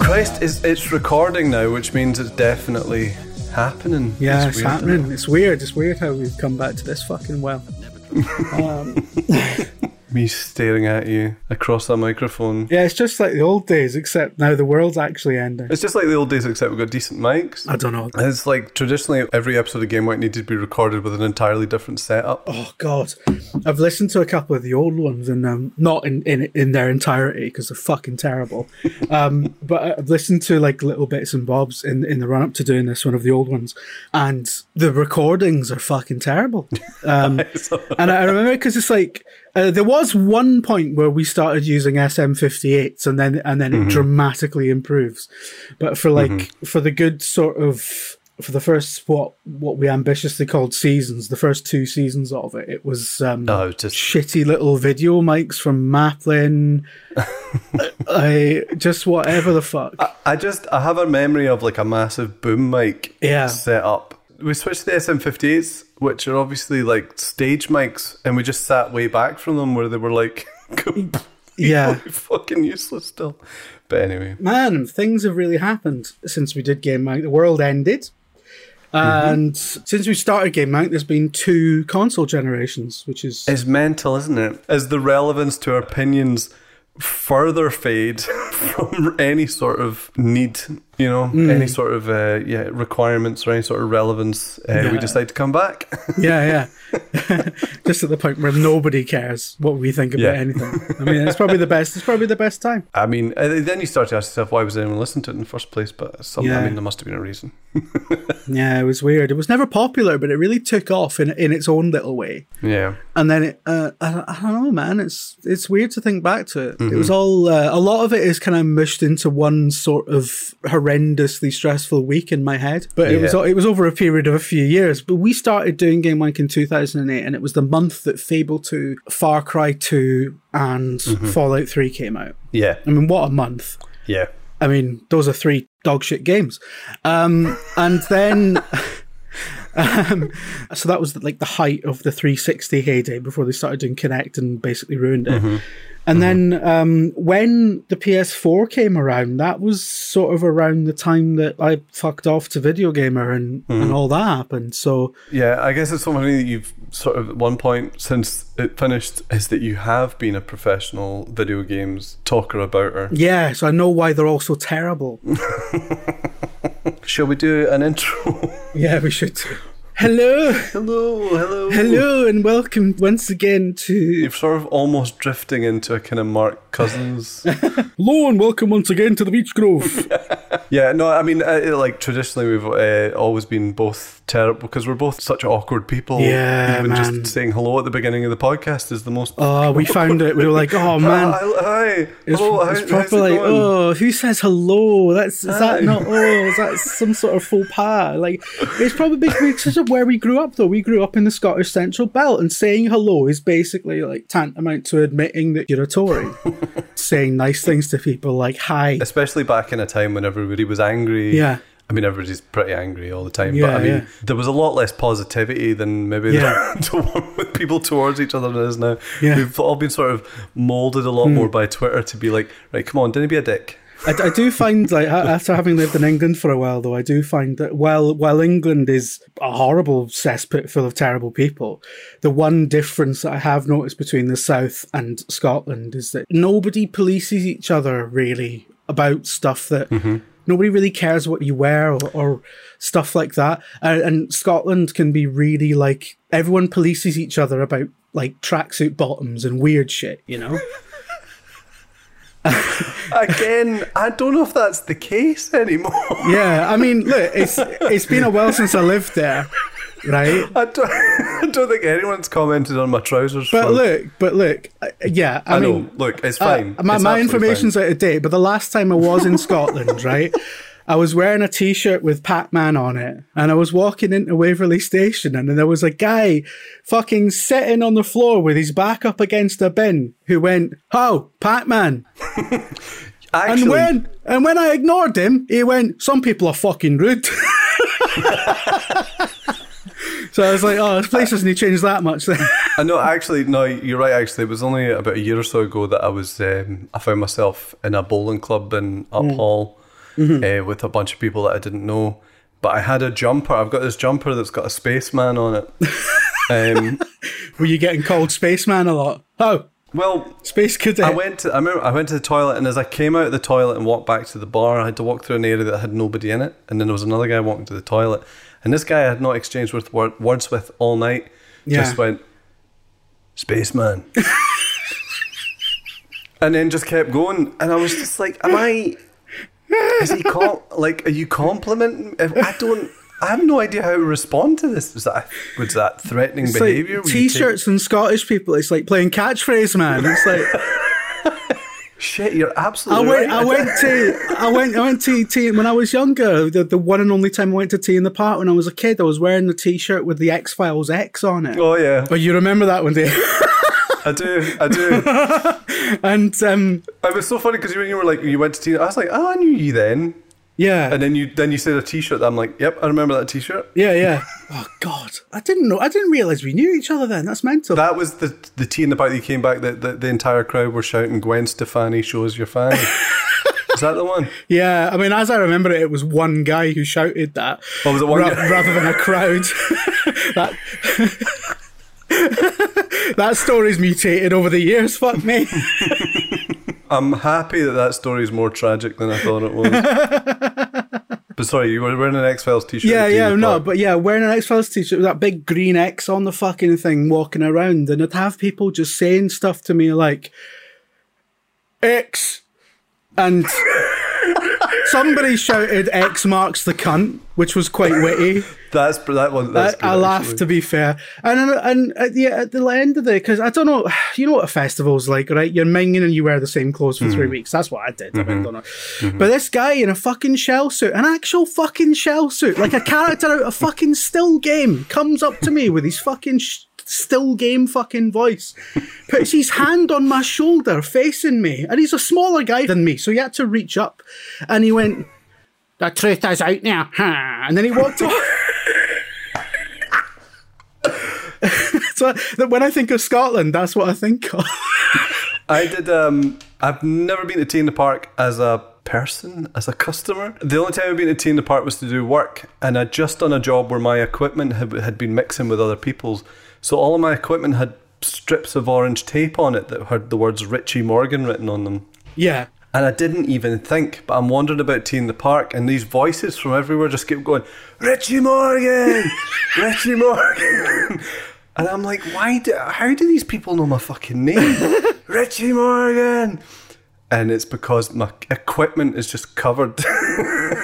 Christ, it's, it's recording now, which means it's definitely happening. Yeah, it's, weird, happening. isn't It's weird. It's weird how we've come back to this fucking well. Um, it? Me staring at you across a microphone. yeah, it's just like the old days, except now the world's actually ending. It's just like the old days, except we've got decent mics. I don't know. It's like traditionally every episode of Game Wank needed to be recorded with an entirely different setup. Oh God, I've listened to a couple of the old ones and um, not in, in in their entirety because they're fucking terrible. Um, but I've listened to like little bits and bobs in in the run up to doing this one of the old ones, and the recordings are fucking terrible. Um, and I remember because it's like uh, there was one point where we started using SM58s and then and then it dramatically improves. But for like for the good sort of for the first what what we ambitiously called seasons, the first two seasons of it, it was um No, just shitty little video mics from Maplin. I just whatever the fuck. I just I have a memory of like a massive boom mic Yeah. set up. We switched to the SM58s, which are obviously like stage mics, and we just sat way back from them where they were like Yeah. fucking useless still. But anyway, man, things have really happened since we did Game Wank. The world ended. Mm-hmm. And since we started Game Wank, there's been two console generations, which is it's mental, isn't it? As the relevance to our opinions further fade from any sort of need, you know, Hmm. any sort of uh, yeah requirements or any sort of relevance, uh, we decide to come back. yeah, yeah. Just at the point where nobody cares what we think about Yeah. anything. I mean, it's probably the best. It's probably the best time. I mean, uh, then you start to ask yourself, why was anyone listening to it in the first place? But some, I mean, there must have been a reason. Yeah, it was weird. It was never popular, but it really took off in in its own little way. Yeah. and then it, uh, I, I don't know, man. It's it's weird to think back to it. It was all uh, a lot of it is kind of mushed into one sort of horrendously stressful week in my head. But it was it was over a period of a few years. But we started doing Game Wank in two thousand and eight, and it was the month that Fable two, Far Cry two, and Fallout three came out. Yeah. I mean, what a month! Yeah. I mean, those are three dogshit games. Um, and then, um, so that was like the height of the 360 heyday before they started doing Kinect and basically ruined it. And then um, when the PS4 came around, that was sort of around the time that I fucked off to Video Gamer and, and all that happened. So Yeah, I guess it's something that you've sort of at one point since it finished is that you have been a professional video games talker about her. yeah, so I know why they're all so terrible. Shall we do an intro? yeah, we should. Hello, hello, hello. hello, and welcome once again to You're sort of almost drifting into a kind of Mark Cousins. Hello and welcome once again to the Beach Grove. yeah, no, I mean, uh, like traditionally we've uh, always been both terrible because we're both such awkward people. Yeah, even man. just saying hello at the beginning of the podcast is the most. Oh, we found it. We were like, oh man. Hi, hi. It's, hello, it's proper like, going? oh, who says hello? That's is Hi. that not? Oh, is that some sort of faux pas? Like, it's probably because of where we grew up. Though we grew up in the Scottish Central Belt, and saying hello is basically like tantamount to admitting that you're a Tory. saying nice things to people like hi. Especially back in a time when everybody was angry. Yeah. I mean, everybody's pretty angry all the time, but I mean, yeah. there was a lot less positivity than maybe Yeah. with people towards each other than there is now. Yeah. We've all been sort of molded a lot hmm. more by Twitter to be like, right, come on, didn't be a dick. I, I do find like after having lived in England for a while, though, I do find that while while England is a horrible cesspit full of terrible people, the one difference that I have noticed between the South and Scotland is that nobody polices each other really about stuff that. Mm-hmm. Nobody really cares what you wear or, or stuff like that. Uh, and Scotland can be really like everyone polices each other about like tracksuit bottoms and weird shit, you know? Again, I don't know if that's the case anymore. Yeah, I mean, look, it's it's been a while since I lived there, right? I don't, I don't think anyone's commented on my trousers. But look, but look, uh, yeah, I, I, know. mean, Look, it's uh, fine. my It's my information's fine. out of date. But the last time I was in Scotland, right, I was wearing a T-shirt with Pac-Man on it, and I was walking into Waverley Station, and there was a guy fucking sitting on the floor with his back up against a bin, who went, "Oh, Pac-Man." Actually, And when and when I ignored him, he went, "Some people are fucking rude." So I was like, "Oh, this place hasn't changed that much." Then I know. Actually, no, you're right. Actually, it was only about a year or so ago that I was. Um, I found myself in a bowling club in Mm. Uphall, uh, with a bunch of people that I didn't know. But I had a jumper. I've got this jumper that's got a spaceman on it. um, Were you getting called spaceman a lot? Oh, well, space cadet. I went. To, I remember I went to the toilet, and as I came out of the toilet and walked back to the bar, I had to walk through an area that had nobody in it, and then there was another guy walking to the toilet, and this guy I had not exchanged with word, words with all night. Yeah. Just went, spaceman, and then just kept going, and I was just like, "Am I? Is he com- like? Are you complimenting? I don't." I have no idea how to respond to this. Was that was that threatening It's behaviour? like t-shirts and Scottish people. It's like playing catchphrase, man. It's like Shit, you're absolutely. I went, right. I went to, I went, I went to tea when I was younger. The, the one and only time I went to T in the Park when I was a kid, I was wearing the t-shirt with the X Files X on it. Oh yeah, But you remember that one, day? I do, I do. and um, It was so funny because when you were like, you went to tea, I was like, oh, I knew you then. Yeah, And then you then you said a T-shirt. That I'm like, yep, I remember that T-shirt. yeah, yeah. Oh God, I didn't know. I didn't realize we knew each other then. That's mental. That was the the tea in the you came back. That the, the entire crowd were shouting, "Gwen Stefani shows your fan." Is that the one? yeah, I mean, as I remember it, it was one guy who shouted that. Or was it one ra- guy? rather than a crowd? that. that story's mutated over the years. Fuck me. I'm happy that that story is more tragic than I thought it was. but sorry, you were wearing an X Files T-shirt. Yeah, at T in yeah, no, but yeah, wearing an X Files t-shirt with that big green X on the fucking thing, walking around, and I'd have people just saying stuff to me like X, and somebody shouted "X marks the cunt," which was quite witty. That's that one. That's I, I good, laughed actually. to be fair, and and at the at the end of the because I don't know, you know what a festival's like, right? You're minging and you wear the same clothes for Mm-hmm. three weeks. That's what I did. I mean, don't know. But this guy in a fucking shell suit, an actual fucking shell suit, like a character out of a fucking still game, comes up to me with his fucking. Sh- Still game fucking voice puts his hand on my shoulder facing me and he's a smaller guy than me so he had to reach up and he went the truth is out now and then he walked off so when I think of Scotland, that's what I think of. I did. Um, I've never been to T in the Park as a person, as a customer. The only time I've been to T in the Park was to do work, and I'd just done a job where my equipment had, had been mixing with other people's. So all of my equipment had strips of orange tape on it that had the words Richie Morgan written on them. yeah. And I didn't even think, but I'm wandering about T in the Park, and these voices from everywhere just keep going, Richie Morgan! Richie Morgan! And I'm like, why do, how do these people know my fucking name? Richie Morgan! And it's because my equipment is just covered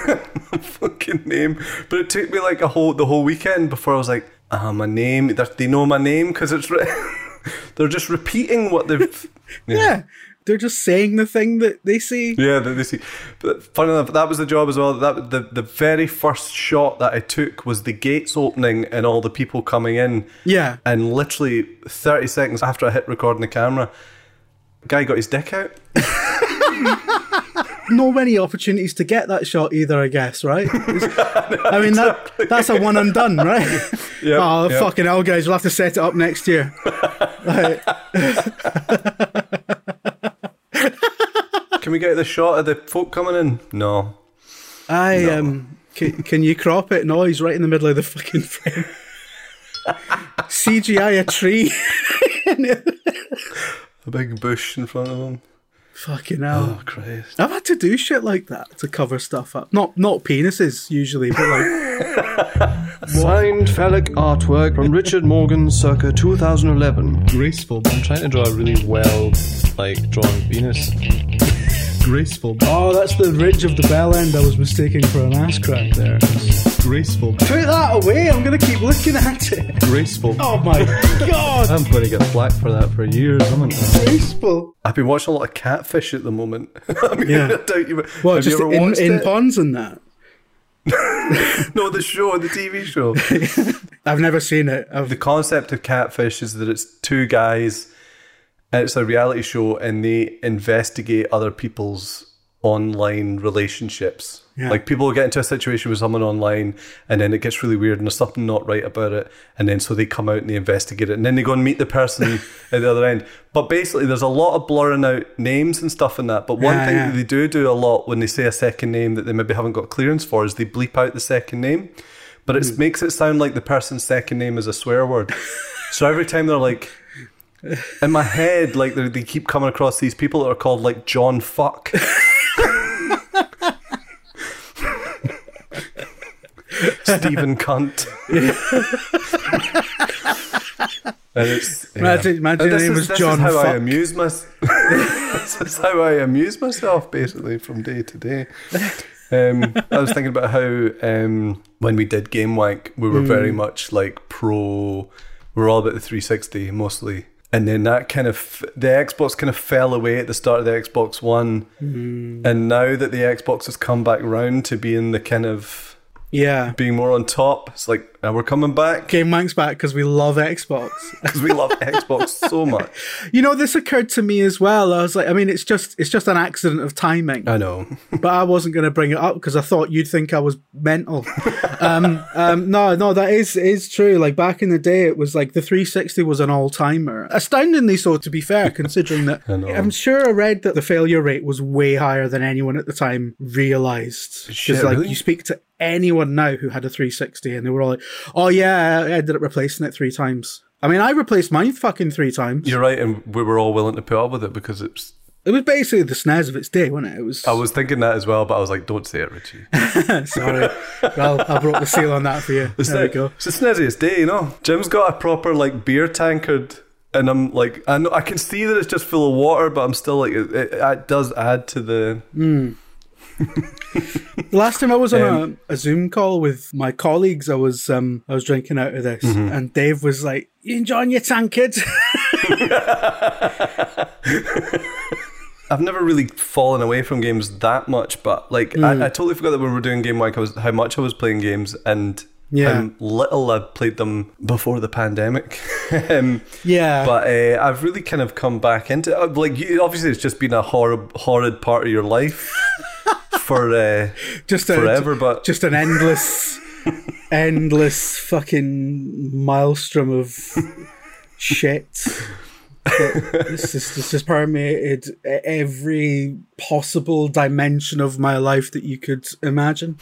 my fucking name. But it took me like a whole the whole weekend before I was like, ah, my name. They know my name because it's. Re- they're just repeating what they've. Yeah. They're just saying the thing that they see. Yeah, that they see. But funny enough, that was the job as well. That the the very first shot that I took was the gates opening and all the people coming in. Yeah. And literally thirty seconds after I hit record on the camera, guy got his dick out. No many opportunities to get that shot either, I guess, right? I mean, that, that's a one and done, right? Yep, oh, yep. fucking hell, guys, we'll have to set it up next year. Can we get the shot of the folk coming in? No. I, um, can, can you crop it? No, he's right in the middle of the fucking frame. CGI a tree. A big bush in front of him. Fucking hell. Oh Christ. I've had to do shit like that to cover stuff up. Not not penises usually, but like Signed phallic artwork from Richard Morgan circa 2011. graceful. I'm trying to draw a really well, like, drawn Venus. graceful. oh, that's the ridge of the bell end I was mistaking for an ass crack there. Graceful. Put that away. I'm gonna keep looking at it. Graceful. Oh my god, I'm going to get flack for that for years, haven't I? graceful. I've been watching a lot of catfish at the moment. I mean, Yeah. I doubt you. What have just you ever in, watched in it? ponds and that? no, the show, the TV show. I've never seen it. I've, the concept of catfish is that it's two guys and it's a reality show and they investigate other people's online relationships. Yeah. Like people get into a situation with someone online and then it gets really weird and there's something not right about it. And then so they come out and they investigate it and then they go and meet the person at the other end. But basically, there's a lot of blurring out names and stuff in that. But one Yeah, thing yeah. that they do do a lot when they say a second name that they maybe haven't got clearance for is they bleep out the second name. But it hmm. makes it sound like the person's second name is a swear word. so every time they're like, in my head, like they keep coming across these people that are called like John Fuck. Stephen Cunt. and it's, yeah. Imagine- imagine And your name is- was this John Is how I amuse myself. this is how I amuse myself, basically, from day to day. Um, I was thinking about how um, when we did Game Wank, we were very Hmm. much like pro. We're all about the 360 mostly, and then that kind of the Xbox kind of fell away at the start of the Xbox One, Hmm. and now that the Xbox has come back round to being the kind of Yeah. being more on top, it's like now we're coming back Game Wank's back because we love Xbox. because we love Xbox so much. you know, this occurred to me as well. I was like, I mean, it's just it's just an accident of timing. I know. but I wasn't going to bring it up because I thought you'd think I was mental. um, um, no, no, that is is true. Like back in the day, it was like the 360 was an all timer. Astoundingly so, to be fair, considering that I know. I'm sure I read that the failure rate was way higher than anyone at the time realized. Because like really? you speak to anyone now who had a 360 and they were all like, "Oh yeah, I ended up replacing it three times." I mean, I replaced mine fucking three times. You're right, and we were all willing to put up with it because it's. It was basically the SNES of its day, wasn't it? It was. I was thinking that as well, but I was like, "Don't say it, Richie." Sorry. well, I broke the seal on that for you. It's there we the, go. It's the snazziest day, you know. Jim's got a proper like beer tankard, and I'm like, I know I can see that it's just full of water, but I'm still like, it, it, it does add to the. Hmm. The last time I was on Um, a, a Zoom call with my colleagues, I was um I was drinking out of this, Mm-hmm. and Dave was like, "You enjoying your tankard?" I've never really fallen away from games that much, but like I, I totally forgot that when we were doing game like I was how much I was playing games and Yeah. how little I played them before the pandemic. um, yeah, but uh, I've really kind of come back into uh, like you, obviously it's just been a horrid, horrid part of your life for uh, just a, forever. But just an endless, endless fucking maelstrom of shit. This is this has permeated every possible dimension of my life that you could imagine.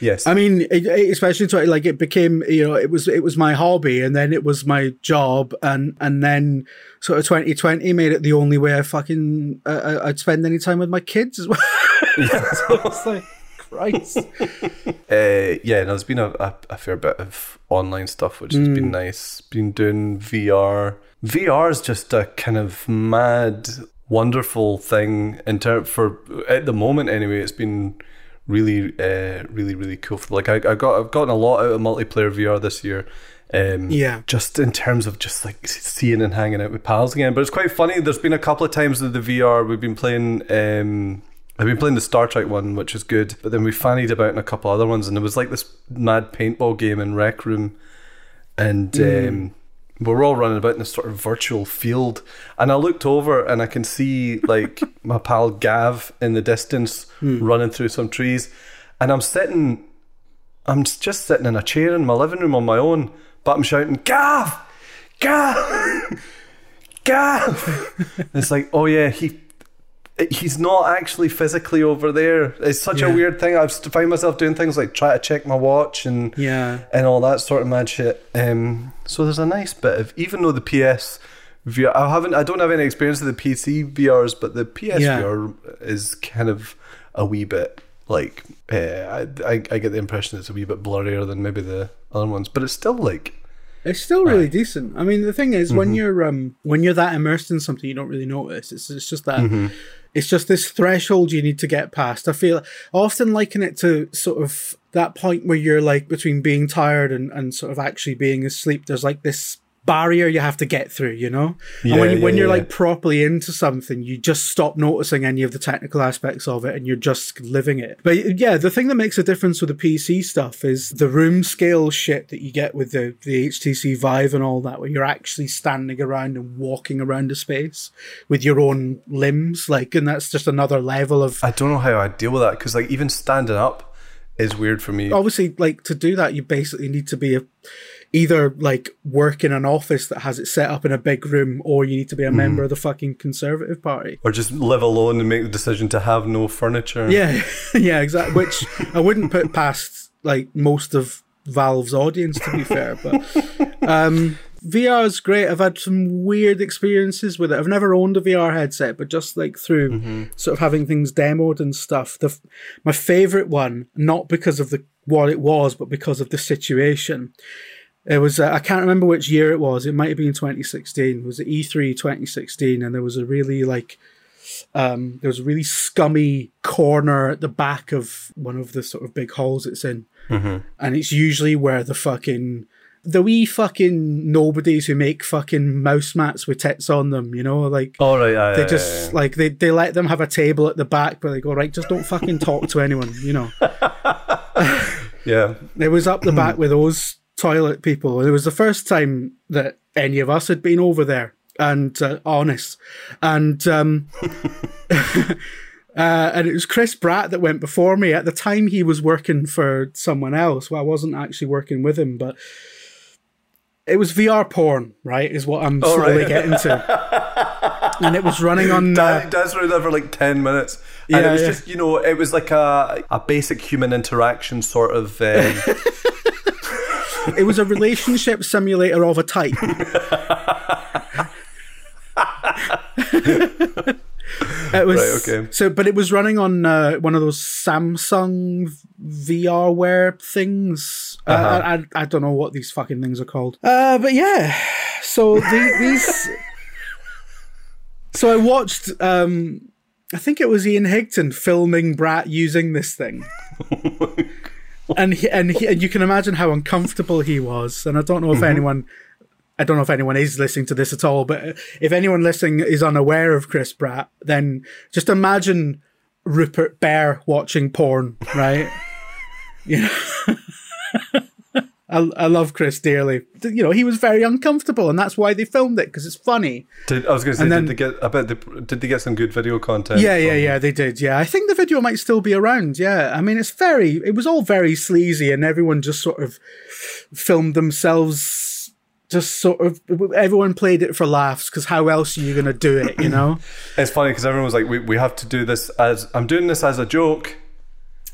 yes, I mean, it, it- especially to like it became, you know, it was it was my hobby, and then it was my job, and and then sort of 2020 made it the only way I fucking uh, I'd spend any time with my kids as well. so it's like, Christ. Uh, yeah, no, there's been a, a, a fair bit of online stuff, which has been nice. Been doing VR. VR is just a kind of mad, wonderful thing in term for at the moment. Anyway, it's been really, uh, really, really cool. For, Like I, I got, I've gotten a lot out of multiplayer VR this year. Um, Yeah. just in terms of just like seeing and hanging out with pals again. But it's quite funny. There's been a couple of times with the VR we've been playing. Um, I've been playing the Star Trek one, which is good, but then we fannied about in a couple other ones, and there was like this mad paintball game in Rec Room, and um, we're all running about in this sort of virtual field. And I looked over and I can see like my pal Gav in the distance running through some trees, and I'm sitting, I'm just sitting in a chair in my living room on my own, but I'm shouting, Gav, Gav, Gav. it's like, oh yeah, he he's not actually physically over there. It's such a weird thing. I've st- find myself doing things like try to check my watch and Yeah. and all that sort of mad shit. Um, so there's a nice bit of even though the PS VR, I haven't, I don't have any experience with the PC VRs, but the PS Yeah. VR is kind of a wee bit like uh, I, I I get the impression it's a wee bit blurrier than maybe the other ones, but it's still like It's still really decent. I mean, the thing is, Mm-hmm. when you're um when you're that immersed in something, you don't really notice. It's it's just that Mm-hmm. It's just this threshold you need to get past. I feel often liken it to sort of that point where you're like between being tired and and sort of actually being asleep. There's like this barrier you have to get through, you know? Yeah, and when, you, when yeah, you're yeah. like properly into something, you just stop noticing any of the technical aspects of it and you're just living it. But yeah, the thing that makes a difference with the PC stuff is the room scale shit that you get with the, the HTC Vive and all that, where you're actually standing around and walking around a space with your own limbs. Like, and that's just another level of I don't know how I deal with that because like even standing up is weird for me. obviously like to do that you basically need to be a either like work in an office that has it set up in a big room or you need to be a member of the fucking conservative party Or just live alone and make the decision to have no furniture. yeah yeah exactly which i wouldn't put past like most of valve's audience to be fair but um VR is great. I've had some weird experiences with it. I've never owned a VR headset, but just like through sort of having things demoed and stuff. The f- my favorite one, not because of the what it was, but because of the situation. It was uh, I can't remember which year it was. It might have been 2016. It was at E3 2016, and there was a really like um, there was a really scummy corner at the back of one of the sort of big halls it's in, and it's usually where the fucking the wee fucking nobodies who make fucking mouse mats with tits on them, you know, like All right. aye, they aye, just aye, like they, they let them have a table at the back, but they go right, just don't fucking talk to anyone, you know. yeah. It was up the back with those toilet people. It was the first time that any of us had been over there, and uh, honest, and um, uh, and it was Chris Bratt that went before me. At the time, he was working for someone else. Well, I wasn't actually working with him, but it was VR porn, right? Is what I'm Oh, slowly right. getting to. and it was running on. Dan, Uh, around there for like 10 minutes. And Yeah, it was yeah. just, you know, it was like a, a basic human interaction sort of. Um, it was a relationship simulator of a type. it was Right, okay. so, but it was running on uh, one of those Samsung VRware things. Uh, Uh-huh. I, I I don't know what these fucking things are called. Uh, but yeah, so the, these. So I watched. Um, I think it was Ian Higton filming Bratt using this thing. and he, and he, and you can imagine how uncomfortable he was. And I don't know if mm-hmm. anyone, I don't know if anyone is listening to this at all. But if anyone listening is unaware of Chris Bratt, then just imagine Rupert Bear watching porn, right? you know. I, I love Chris dearly. You know, he was very uncomfortable, and that's why they filmed it because it's funny. did, I was going to say, then- did they get? I bet they, did they get some good video content? Yeah, yeah, yeah, they did. Yeah, I think the video might still be around. Yeah, I mean, it's very, it was all very sleazy, and everyone just sort of filmed themselves. Just sort of, everyone played it for laughs because how else are you going to do it? You know? It's funny because everyone was like, we, we have to do this as. I'm doing this as a joke.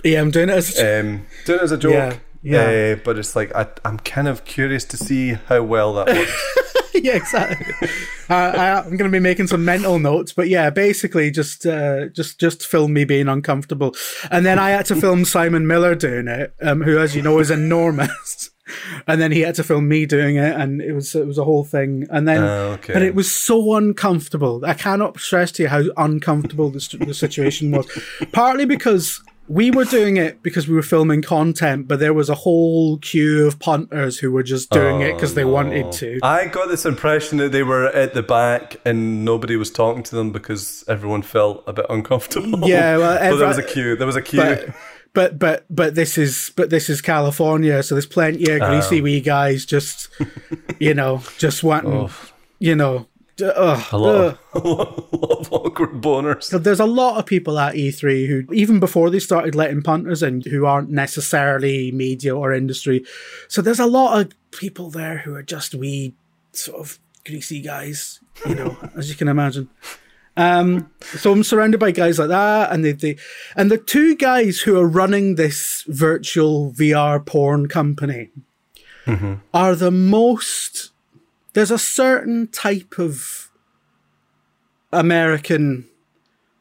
yeah, I'm doing it as. Um, doing it as a joke. Yeah, yeah. Uh, but it's like, I, I'm kind of curious to see how well that works. yeah, exactly. uh, I, I'm going to be making some mental notes, but yeah, basically just uh, just just film me being uncomfortable, and then I had to film Simon Miller doing it, um, who, as you know, is enormous. And then he had to film me doing it, and it was it was a whole thing. And then, Oh, okay. and it was so uncomfortable. I cannot stress to you how uncomfortable the, the situation was. Partly because we were doing it because we were filming content, but there was a whole queue of punters who were just doing it oh, because they wanted to. I got this impression that they were at the back and nobody was talking to them because everyone felt a bit uncomfortable. Yeah, well, but there was a queue. There was a queue. but but but but this is but this is California, so there's plenty of greasy oh. wee guys just you know just wanting oh. you know. A lot, of, a lot of awkward boners. So there's a lot of people at E3 who, even before they started letting punters in, who aren't necessarily media or industry. So there's a lot of people there who are just wee, sort of greasy guys, you know, as you can imagine. Um, so I'm surrounded by guys like that, and they, they, and the two guys who are running this virtual VR porn company are the most. There's a certain type of American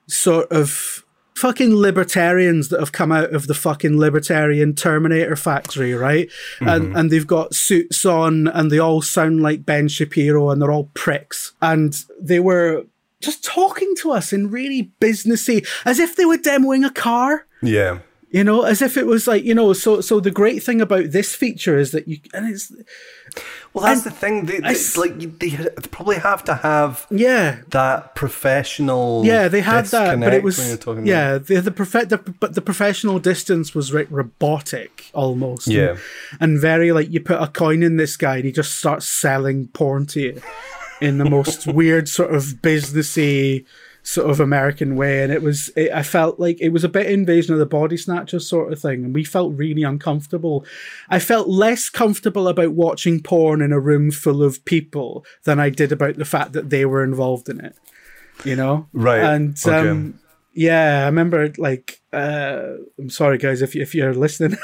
sort of fucking libertarians that have come out of the fucking libertarian Terminator factory, right? And mm-hmm. and they've got suits on and they all sound like Ben Shapiro and they're all pricks. And they were just talking to us in really businessy, as if they were demoing a car. Yeah. You know, as if it was like you know. So, so the great thing about this feature is that you and it's Well, that's And the thing. They, I like they probably have to have yeah, that professional. yeah. They had that, but it disconnect when you're was yeah. The the, profe- the but the professional distance was like robotic almost. Yeah. and, and very like you put a coin in this guy and he just starts selling porn to you in the most weird sort of businessy sort of American way, and it was. It, I felt like it was a bit invasion of the body snatchers sort of thing, and we felt really uncomfortable. I felt less comfortable about watching porn in a room full of people than I did about the fact that they were involved in it. You know, Right, And okay. um, yeah, I remember like. Uh, I'm sorry, guys, if if you're listening.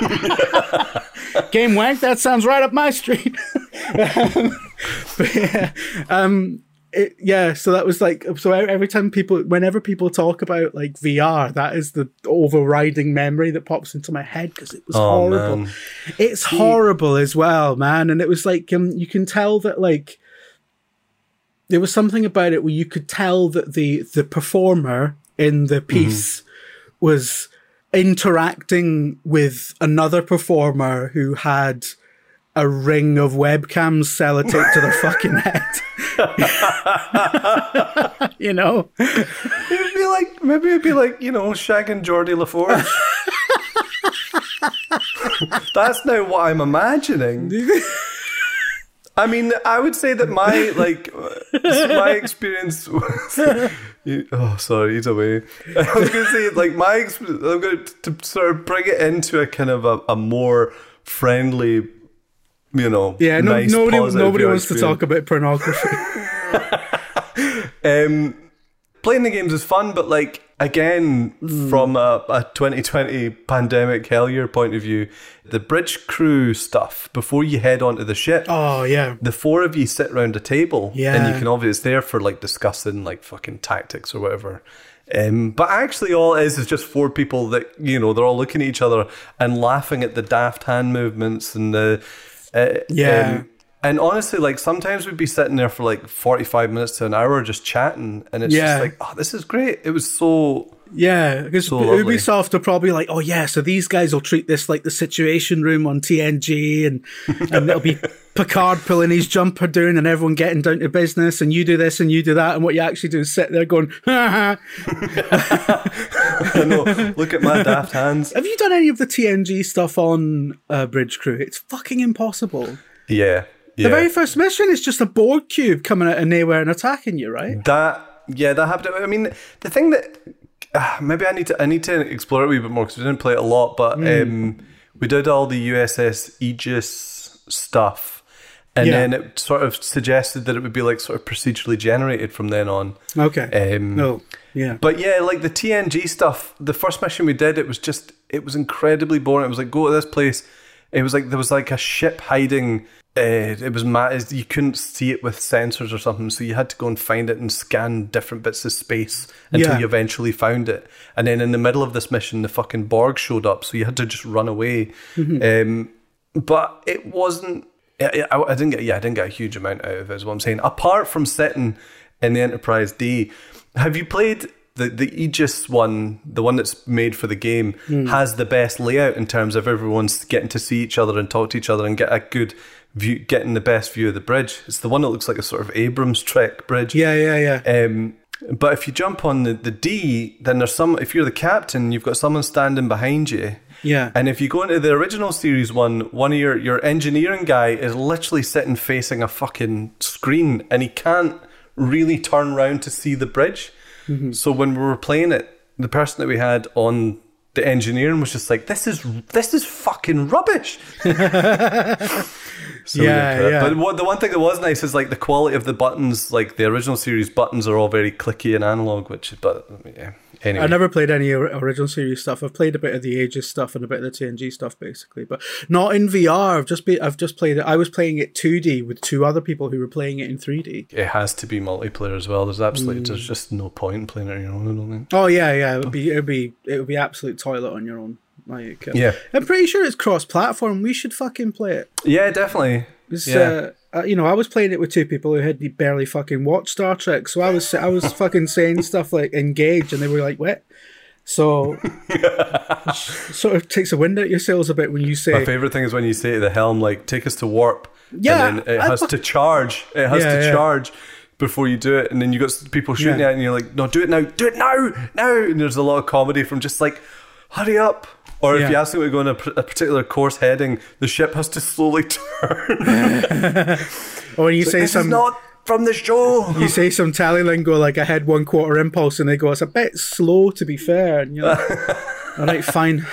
Game wank, that sounds right up my street. um, but yeah, um, it, yeah, so that was like so every time people, whenever people talk about like VR, that is the overriding memory that pops into my head because it was Oh, horrible. man. It's horrible as well, man, and it was like um, you can tell that like there was something about it where you could tell that the the performer in the piece was interacting with another performer who had a ring of webcams sellotaped to their fucking head. you know? It'd be like maybe it'd be like you know Shag and Geordi La Forge. That's now what I'm imagining. I mean, I would say that my like uh, my experience was. You- oh, sorry, he's away. I was going to say like my. I'm going to, to sort of bring it into a kind of a, a more friendly, you know, Yeah, no, nice, nobody nobody wants to talk about pornography. Um, playing the games is fun, but like again, Hmm. from a, a 2020 pandemic hell year point of view, the bridge crew stuff before you head onto the ship. oh yeah. The four of you sit around a table, and you can obviously it's there for like discussing like fucking tactics or whatever. Um, but actually, all it is is just four people that you know they're all looking at each other and laughing at the daft hand movements and the uh, Yeah. and honestly, like sometimes we'd be sitting there for like forty-five minutes to an hour just chatting, and it's Yeah. just like, oh, this is great. It was so Yeah, because So lovely. Ubisoft are probably like, oh yeah, so these guys will treat this like the Situation Room on TNG, and and it'll be Picard pulling his jumper down, and everyone getting down to business, and you do this and you do that, and what you actually do is sit there going, ha, ha. Look at my daft hands. have you done any of the TNG stuff on uh, Bridge Crew? It's fucking impossible. Yeah, The very first mission is just a Borg cube coming out of nowhere and attacking you, right? That yeah, that happened. I mean, the thing that maybe I need to I need to explore it a wee bit more because we didn't play it a lot, but Hmm. um, we did all the USS Aegis stuff, and Yeah. then it sort of suggested that it would be like sort of procedurally generated from then on. Okay. Um, no. Yeah. But yeah, like the TNG stuff, the first mission we did, it was just, it was incredibly boring. It was like, go to this place. It was like, there was like a ship hiding. Uh, it was mad. You couldn't see it with sensors or something. So you had to go and find it and scan different bits of space until Yeah. you eventually found it. And then in the middle of this mission, the fucking Borg showed up. So you had to just run away. Um, but it wasn't. I, I, I didn't get. Yeah, I didn't get a huge amount out of it. Is what I'm saying. Apart from sitting in the Enterprise D, have you played the the Aegis one? The one that's made for the game has the best layout in terms of everyone's getting to see each other and talk to each other and get a good view, getting the best view of the bridge. It's the one that looks like a sort of Abrams Trek bridge. Yeah, yeah, yeah. Um, but if you jump on the, the D, then there's some. If you're the captain, you've got someone standing behind you. Yeah. And if you go into the original series one, one of your your engineering guy is literally sitting facing a fucking screen, and he can't really turn around to see the bridge. So when we were playing it, the person that we had on the engineering was just like, "This is this is fucking rubbish." So Yeah, didn't play it. yeah. But what, the one thing that was nice is like the quality of the buttons. Like the original series buttons are all very clicky and analog, which but yeah. Anyway, I never played any original series stuff. I've played a bit of the Aegis stuff and a bit of the TNG stuff, basically, but not in VR. I've just be, I've just played it. I was playing it 2D with two other people who were playing it in 3D. it has to be multiplayer as well. There's absolutely Mm. there's just no point in playing it on your own. I don't think. Oh yeah, yeah. It would be, it would be, it would be absolute toilet on your own. Like, uh, Yeah. I'm pretty sure it's cross-platform. We should fucking play it. Yeah, definitely. Yeah. uh, uh, you know, I was playing it with two people who had barely fucking watched Star Trek, so I was I was fucking saying stuff like engage, and they were like, "What?" So sort of takes a wind out your sails a bit when you say. My favorite thing is when you say to the helm, like, take us to warp. Yeah, And then it has fu- to charge. It has Yeah, to yeah. charge before you do it. And then you got people shooting Yeah. at it and you're like, no, do it now. Do it now. Now. And there's a lot of comedy from just like, hurry up. Or if Yeah. you ask them to go on a, a particular course heading, the ship has to slowly turn. or when you say this some not from the show. you say some tally lingo like I had one quarter impulse and they go, It's a bit slow to be fair and you're like Alright, fine.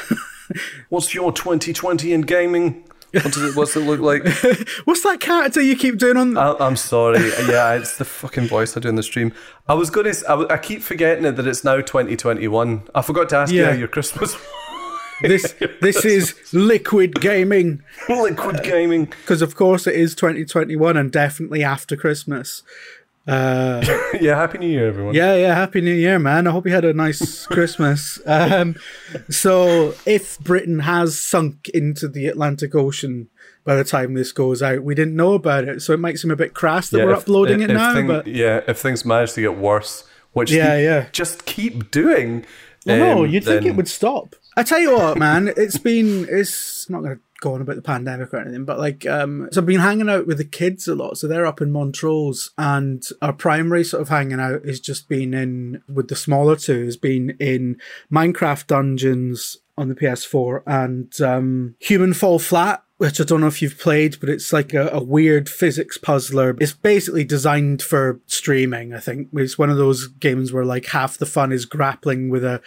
What's your 2020 in gaming? What does it, what's it look like? What's that character you keep doing on I, I'm sorry. Yeah, it's the fucking voice I do in the stream. I was going to. I, I keep forgetting it that it's now 2021. I forgot to ask you how your Christmas this this is liquid gaming. liquid gaming. Because of course it is 2021 and definitely after Christmas. Uh, Yeah, happy New Year, everyone. yeah, yeah. Happy New Year, man. I hope you had a nice Christmas. Um, so, if Britain has sunk into the Atlantic Ocean by the time this goes out, we didn't know about it, so it might seem a bit crass that Yeah, we're if- uploading if- it if now. thing- but yeah, if things manage to get worse, which Yeah, yeah. just keep doing. Well, no, um, you'd think it would stop. I tell you what, man, it's been it's not going to go on about the pandemic or anything, but like, um, so I've been hanging out with the kids a lot. So they're up in Montrose, and our primary sort of hanging out has just been in with the smaller two has been in Minecraft Dungeons on the PS4 and um, Human Fall Flat. Which I don't know if you've played, but it's like a, a weird physics puzzler. It's basically designed for streaming. I think it's one of those games where like half the fun is grappling with a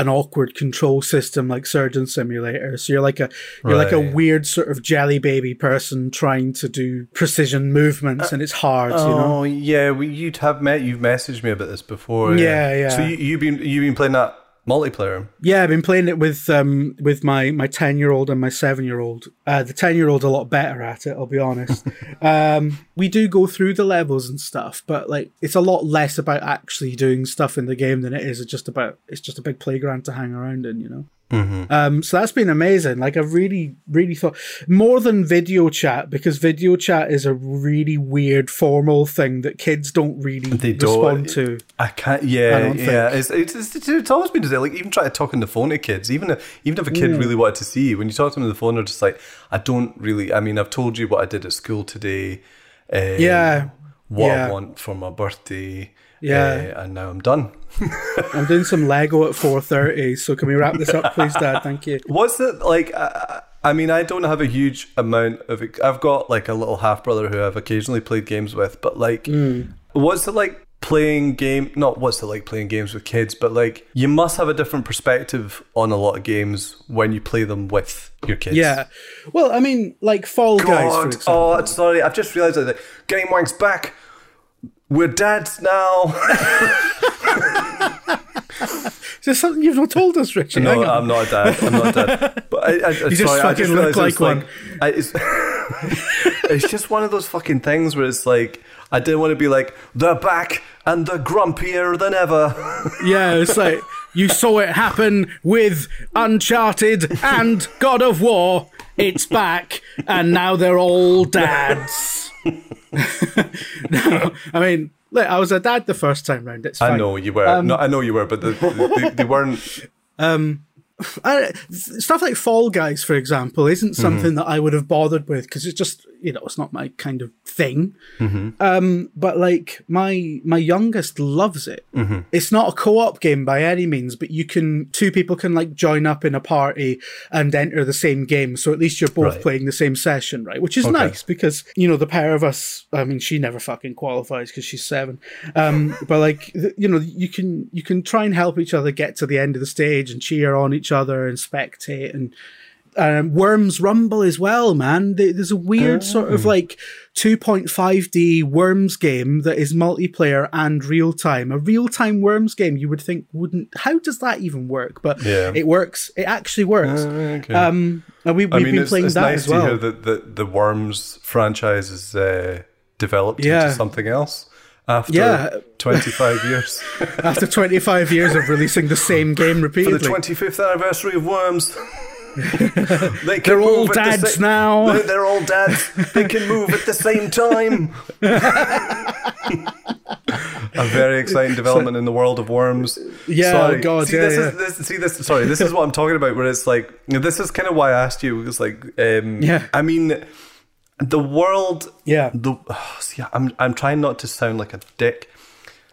an awkward control system like Surgeon Simulator. So you're like a you're like a weird sort of jelly baby person trying to do precision movements, uh, and it's hard. you know. Oh yeah, we, you'd have met. You've messaged me about this before. Yeah, yeah. So you, you've been you've been playing that multiplayer. Yeah, I've been playing it with um with my my ten year old and my seven year old. Uh, the ten year old's a lot better at it. I'll be honest. um, we do go through the levels and stuff, but like it's a lot less about actually doing stuff in the game than it is just about it's just a big playground to hang around in. You know. Um, so that's been amazing. Like I really, really thought more than video chat because video chat is a really weird formal thing that kids don't really They don't. respond to. I can't. Yeah, I don't yeah. It's, it's, it's, it's always been like even try to talk on the phone to kids. Even if even if a kid really wanted to see you, when you talk to them on the phone, they're just like, I don't really. I mean, I've told you what I did at school today. Uh, Yeah. What Yeah. I want for my birthday. Yeah. uh, and now I'm done. I'm doing some Lego at 4:30, so can we wrap this up, please, Dad? Thank you. What's it like? I, I mean, I don't have a huge amount of. I've got like a little half brother who I've occasionally played games with, but like, hmm. what's it like playing game? Not what's it like playing games with kids, but like, you must have a different perspective on a lot of games when you play them with your kids. Yeah. Well, I mean, like Fall Guys, for oh, example. oh, sorry, I've just realised that Game Wank's back. We're dads now. Is there something you've not told us, Richard? No. I'm not a dad. I'm not a dad. But I, I, just sorry, I fucking just look like one. I, it's, it's just one of those fucking things where it's like I didn't want to be like they're back and they're grumpier than ever. Yeah, it's like you saw it happen with Uncharted and God of War. It's back, and now they're all dads. no, I mean, look, I was a dad the first time round. It's fine. I know you were. no, I know you were, but the, the, they, they weren't. I, stuff like Fall Guys, for example, isn't Mm-hmm. something that I would have bothered with because it's just you know it's not my kind of thing. Mm-hmm. Um, but like my my youngest loves it. Mm-hmm. It's not a co-op game by any means, but you can two people can like join up in a party and enter the same game. So at least you're both Right. playing the same session, right? Which is Okay. nice because you know the pair of us. I mean, she never fucking qualifies because she's seven. Um, but like you know, you can you can try and help each other get to the end of the stage and cheer on each other and spectate and. Um, Worms Rumble as well, man. There's a weird sort of like 2.5D Worms game that is multiplayer and real time. A real time Worms game you would think wouldn't. How does that even work? But Yeah. it works. It actually works. Okay. Um, and we, we've I mean, been it's, playing it's that nice as well. to hear that the, the Worms franchise is uh, developed Yeah. into something else after Yeah. 25 years. After 25 years of releasing the same game repeatedly. For the 25th anniversary of Worms. They They're all dads sa- now. They're, they're all dads. They can move at the same time. a very exciting development in the world of worms. Yeah, sorry. oh God, see, yeah, this yeah. is this. See this. Sorry, this is what I'm talking about. Where it's like this is kind of why I asked you. It's like, um, Yeah. I mean, the world. Yeah. The see, I'm I'm trying not to sound like a dick.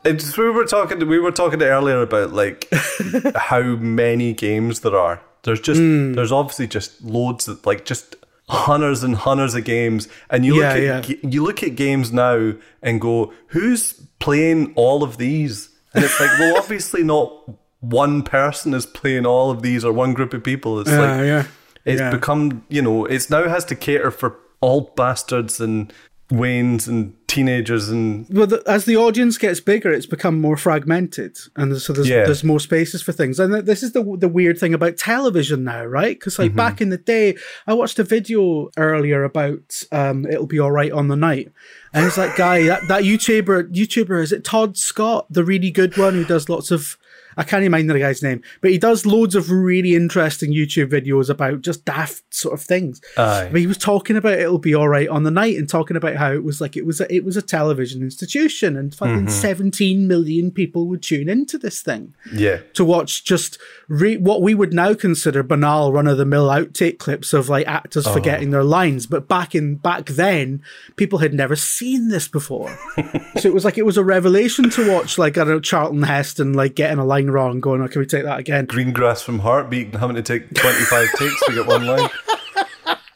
It's, we were talking. We were talking earlier about like how many games there are. There's just Hmm. there's obviously just loads of like just hundreds and hundreds of games, and you Yeah, look at yeah. you look at games now and go, who's playing all of these? And it's like, well, obviously not one person is playing all of these or one group of people. It's like yeah. it's become you know it's now has to cater for old bastards and Waynes and teenagers and Well, the, as the audience gets bigger, it's become more fragmented, and so there's Yeah. there's more spaces for things. And this is the the weird thing about television now, right? Because like back in the day, I watched a video earlier about um, "It'll Be All Right on the Night," and it's that guy, that, that YouTuber, YouTuber is it Todd Scott, the really good one who does lots of. I can't even mind the guy's name, but he does loads of really interesting YouTube videos about just daft sort of things. Aye. But he was talking about it'll be all right on the night and talking about how it was like it was a, it was a television institution and fucking mm-hmm. 17 million people would tune into this thing yeah. to watch just re- what we would now consider banal run of the mill outtake clips of like actors oh. forgetting their lines but back in back then people had never seen this before so it was like it was a revelation to watch like I don't know Charlton Heston like getting a line wrong going oh can we take that again Green grass from heartbeat having to take 25 takes to get one line.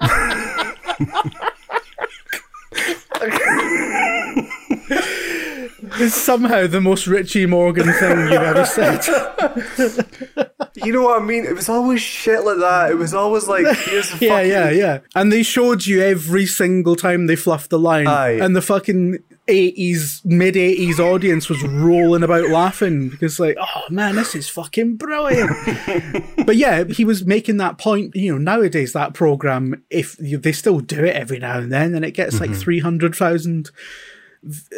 it's somehow the most Richie Morgan thing you've ever said You know what I mean? It was always shit like that. It was always like, Yeah, fucking yeah, yeah. And they showed you every single time they fluffed the line. Aye. And the fucking 80s, mid 80s audience was rolling about laughing because, like, oh man, this is fucking brilliant. but yeah, he was making that point. You know, nowadays, that program, if you, they still do it every now and then, and it gets like mm-hmm. 300,000 uh,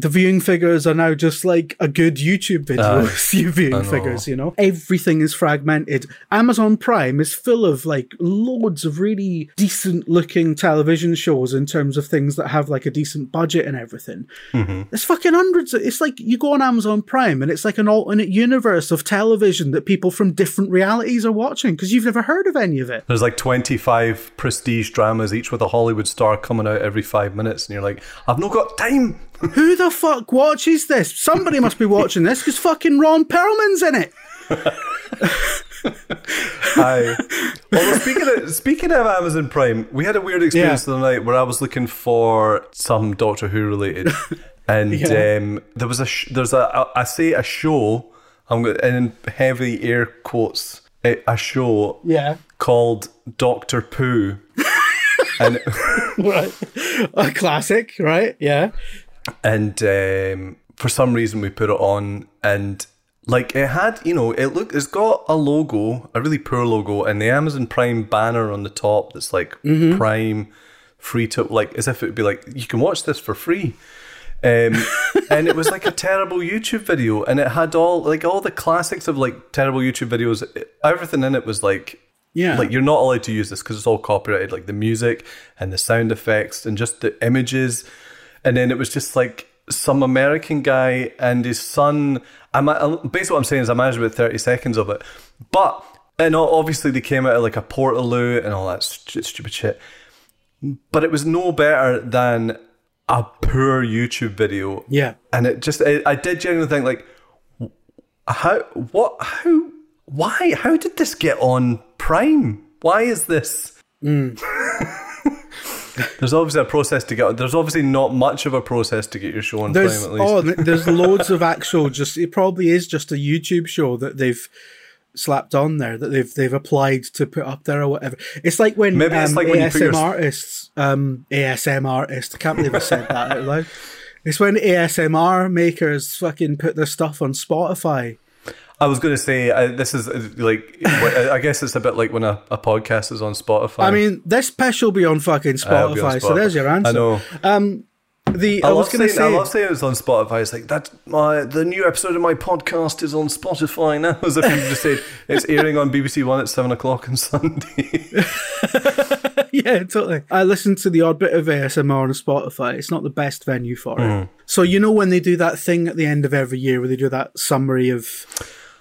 the viewing figures are now just like a good YouTube video uh, viewing figures, you know? Everything is fragmented. Amazon Prime is full of like loads of really decent looking television shows in terms of things that have like a decent budget and everything. Mm-hmm. There's fucking hundreds. Of, it's like you go on Amazon Prime and it's like an alternate universe of television that people from different realities are watching because you've never heard of any of it. There's like 25 prestige dramas, each with a Hollywood star coming out every five minutes, and you're like, I've not got time. Who the fuck watches this? Somebody must be watching this because fucking Ron Perlman's in it. Aye. Well, speaking of speaking of Amazon Prime, we had a weird experience Yeah. the other night where I was looking for some Doctor Who related, and Yeah. um, there was a sh- there's a I say a show. I'm going in heavy air quotes. A, a show Yeah. called Doctor Pooh, and Right. A classic, right? Yeah. And um, for some reason we put it on and like it had you know it look it's got a logo a really poor logo and the amazon prime banner on the top that's like prime free to like as if it would be like you can watch this for free. Um, and it was like a terrible youtube video and it had all like all the classics of like terrible youtube videos everything in it was like Yeah. like you're not allowed to use this because it's all copyrighted like the music and the sound effects and just the images and then it was just like some american guy and his son. I ma- basically what i'm saying is i managed about 30 seconds of it. But and obviously they came out of like a portaloo and all that st- stupid shit. But it was no better than a poor youtube video. Yeah. and it just I, I did genuinely think like how what how why how did this get on prime? Why is this mm. There's obviously a process to get there's obviously not much of a process to get your show on There's prime at least oh, there's loads of actual. Just it probably is just a YouTube show that they've slapped on there that they've they've applied to put up there or whatever. It's like when Maybe it's um, like when you ASM your- artists, um, ASM artists. I can't believe I said that out loud. It's when ASMR makers fucking put their stuff on Spotify. I was going to say uh, this is like I I guess it's a bit like when a, a podcast is on spotify I mean, this pish will be on fucking I'll on Spotify, so there's your answer. i know The I, I, was going to say, I love saying it's on Spotify. It's like that. My the new episode of my podcast is on Spotify now. As if you just said it's airing on BBC One at seven o'clock on Sunday. yeah, totally. I listen to the odd bit of ASMR on Spotify. It's not the best venue for Mm. it. So you know when they do that thing at the end of every year where they do that summary of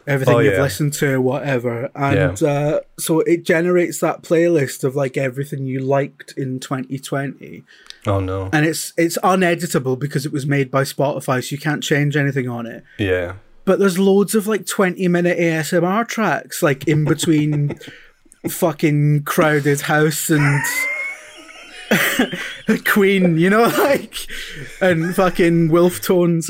everything Oh, you've yeah. listened to whatever, and uh, so it generates that playlist of like everything you liked in 2020, Oh no. and it's it's uneditable because it was made by Spotify, so you can't change anything on it. Yeah. But there's loads of like 20 minute ASMR tracks, like in between fucking crowded house and the Queen, you know, like, and fucking Wolfe Tones.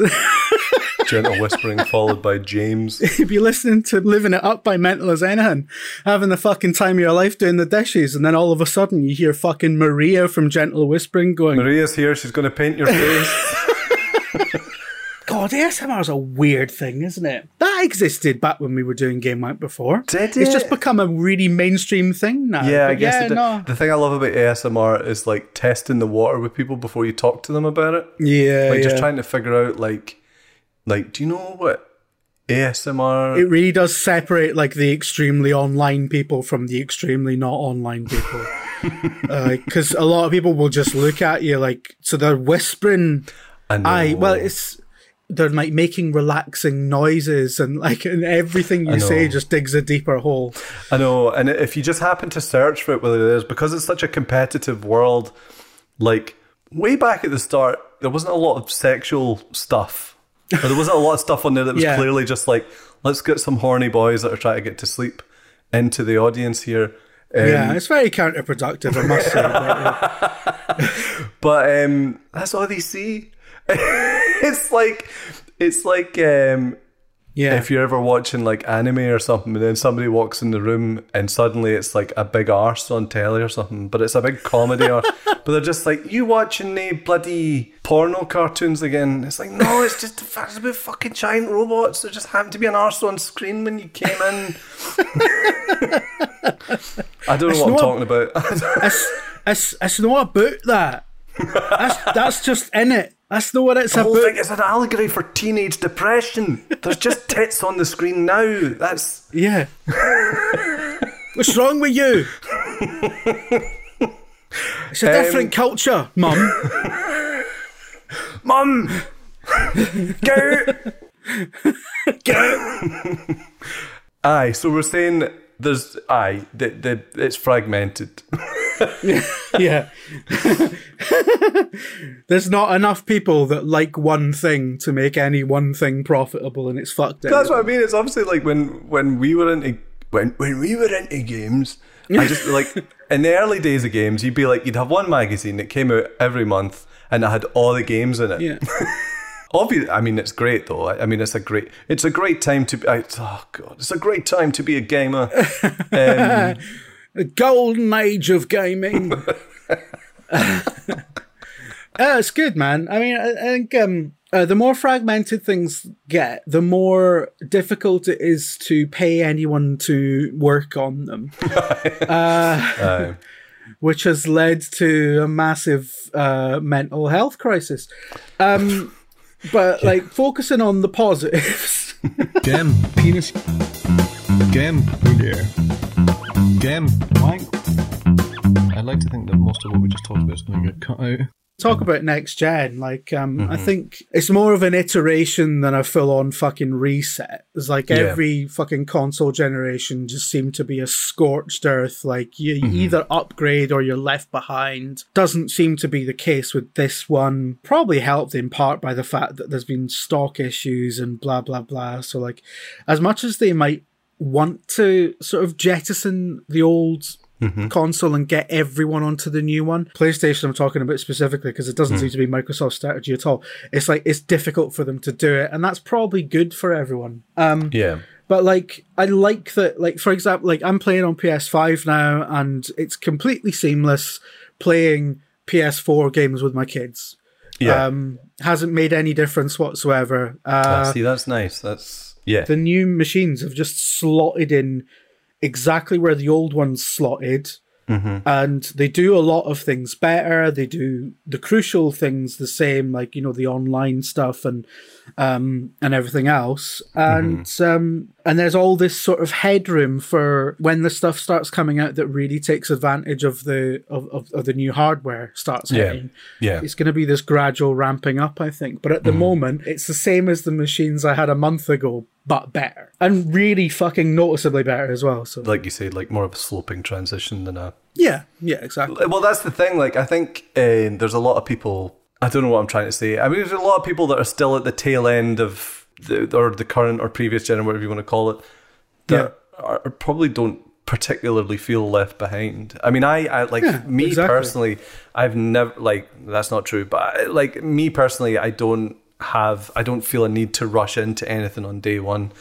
Gentle whispering followed by James. You'd be listening to Living It Up by Mental as Anything, having the fucking time of your life doing the dishes, and then all of a sudden you hear fucking Maria from Gentle Whispering going, Maria's here. She's going to paint your face. God, ASMR is a weird thing, isn't it? That existed back when we were doing Game Night before. Did It's just become a really mainstream thing now. Yeah, I guess yeah, it did. no. the thing I love about ASMR is like testing the water with people before you talk to them about it. Yeah, Like just trying to figure out like like do you know what ASMR it really does separate like the extremely online people from the extremely not online people. Uh, because a lot of people will just look at you like, so they're whispering. I. I well, it's they're like making relaxing noises and like and everything you say just digs a deeper hole. I know, and if you just happen to search for it, whether it is because it's such a competitive world, like way back at the start, there wasn't a lot of sexual stuff. There wasn't a lot of stuff on there that was Yeah. clearly just like, let's get some horny boys that are trying to get to sleep into the audience here. Um, yeah, it's very counterproductive, I must say. but, But um, that's all they see. it's like it's like um, yeah, if you're ever watching like anime or something, and then somebody walks in the room and suddenly it's like a big arse on telly or something, but it's a big comedy or But they're just like, you watching the bloody porno cartoons again? It's like, no, it's just the it's about fucking giant robots. There just happened to be an arse on screen when you came in. I don't know what I'm talking about. it's, it's, it's not about that. That's, that's just in it. That's not what it's The whole about. thing is an allegory for teenage depression. There's just tits on the screen now. That's Yeah. What's wrong with you? It's a Um, different culture, mum. mum. Go. Go. aye. So we're saying there's aye. The, the it's fragmented. yeah. There's not enough people that like one thing to make any one thing profitable, and it's fucked. That's what I mean. It's obviously like when when we were into when when we were into games. I just like in the early days of games, you'd be like you'd have one magazine that came out every month and it had all the games in it. Yeah. Obviously, I mean it's great though. I, I mean it's a great it's a great time to be. I, oh god, it's a great time to be a gamer. Um, The golden age of gaming. uh, it's good, man. I mean, I, I think um, uh, the more fragmented things get, the more difficult it is to pay anyone to work on them, uh, which has led to a massive uh, mental health crisis. Um, but like focusing on the positives. Gem, penis. Gem, yeah. Gem, wank. I'd like to think that most of what we just talked about is going to get cut out. Talk mm-hmm. about next gen like um i mm-hmm. think it's more of an iteration than a full-on fucking reset. It's like Yeah. every fucking console generation just seemed to be a scorched earth like you mm-hmm. either upgrade or you're left behind. Doesn't seem to be the case with this one probably helped in part by the fact that there's been stock issues and blah blah blah. So like as much as they might want to sort of jettison the old console and get everyone onto the new one. PlayStation, I'm talking about specifically because it doesn't seem to be Microsoft's strategy at all. It's like it's difficult for them to do it, and that's probably good for everyone. Um, yeah. but like, I like that. Like, for example, like I'm playing on PS5 now, and it's completely seamless playing PS4 games with my kids. Yeah. Um, hasn't made any difference whatsoever. Uh, Ah, see, that's nice. That's yeah. the new machines have just slotted in exactly where the old ones slotted. And they do a lot of things better. They do the crucial things the same, like you know the online stuff and um, and everything else. And um, and there's all this sort of headroom for when the stuff starts coming out that really takes advantage of the of, of, of the new hardware starts Yeah. hitting. Yeah. It's going to be this gradual ramping up, I think. But at the moment, it's the same as the machines I had a month ago, but better. And really fucking noticeably better as well. So, Like you said, like more of a sloping transition than a yeah, yeah, exactly. Well, that's the thing. Like, I think uh, there's a lot of people. I don't know what I'm trying to say. I mean, there's a lot of people that are still at the tail end of the or the current or previous gen, or whatever you want to call it, that are, probably don't particularly feel left behind. I mean, I, I like Yeah, me exactly. personally. I've never like that's not true, but I, like me personally, I don't have. I don't feel a need to rush into anything on day one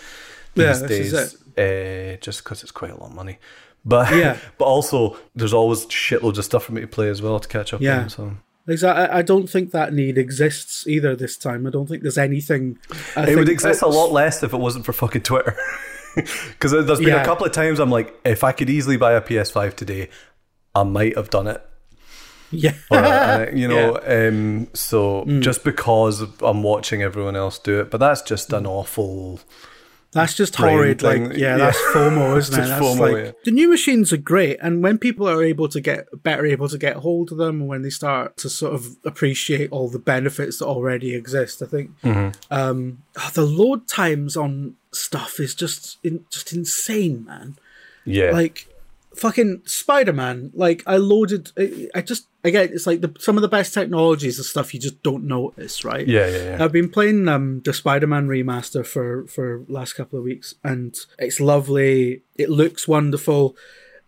Yeah, these this is days, uh, just because it's quite a lot of money. But Yeah. but also there's always shitloads of stuff for me to play as well to catch up Yeah. on. So. I I don't think that need exists either this time. I don't think there's anything. I it would exist a lot less if it wasn't for fucking Twitter. Because there's been Yeah. a couple of times I'm like, if I could easily buy a PS5 today, I might have done it. Yeah. Or, uh, you know, um, so just because I'm watching everyone else do it, but that's just an awful. That's just horrid. Like, yeah, Yeah. that's FOMO, isn't it? That's FOMO, like yeah. the new machines are great, and when people are able to get better able to get hold of them, and when they start to sort of appreciate all the benefits that already exist, I think Mm-hmm. um, oh, the load times on stuff is just in, just insane, man. Yeah. Like fucking Spider Man. Like I loaded. I, I just again, it's like the, some of the best technologies and stuff you just don't notice, right? yeah, yeah, yeah. I've been playing um, the Spider-Man remaster for for last couple of weeks, and it's lovely. It looks wonderful.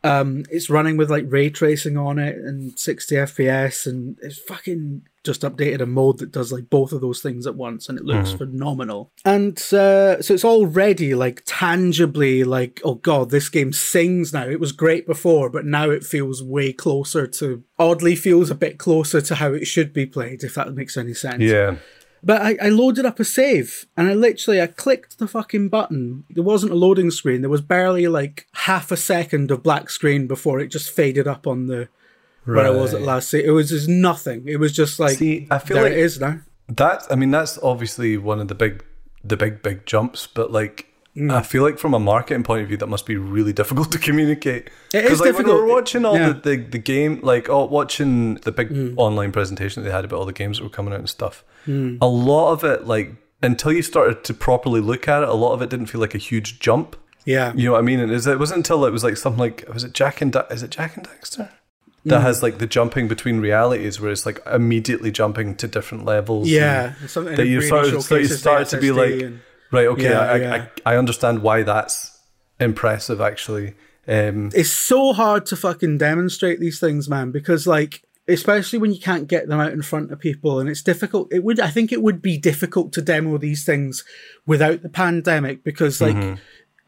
Um, it's running with like ray tracing on it and 60 FPS, and it's fucking just updated a mode that does like both of those things at once, and it looks phenomenal. And uh, so it's already like tangibly like, oh god, this game sings now. It was great before, but now it feels way closer to. Oddly, feels a bit closer to how it should be played, if that makes any sense. yeah. But I, I loaded up a save and I literally I clicked the fucking button. There wasn't a loading screen. There was barely like half a second of black screen before it just faded up on the where I was at Right. last. It was just nothing. It was just like See, I feel there like it is now. That's, I mean, that's obviously one of the big, the big, big jumps. But like, Mm. I feel like from a marketing point of view, that must be really difficult to communicate. It is like when we difficult. were watching all Yeah. the, the the game, like oh, watching the big Mm. online presentation that they had about all the games that were coming out and stuff. Mm. A lot of it, like until you started to properly look at it, a lot of it didn't feel like a huge jump. Yeah. You know what I mean? And is it wasn't until it was like something like was it Jack and da- is it Jak and Daxter? That has like the jumping between realities, where it's like immediately jumping to different levels. Yeah. That you started, so you started to be like, and- right, okay, Yeah, I, yeah. I, I understand why that's impressive. Actually, um, it's so hard to fucking demonstrate these things, man, because like especially when you can't get them out in front of people and it's difficult it would i think it would be difficult to demo these things without the pandemic because like Mm-hmm.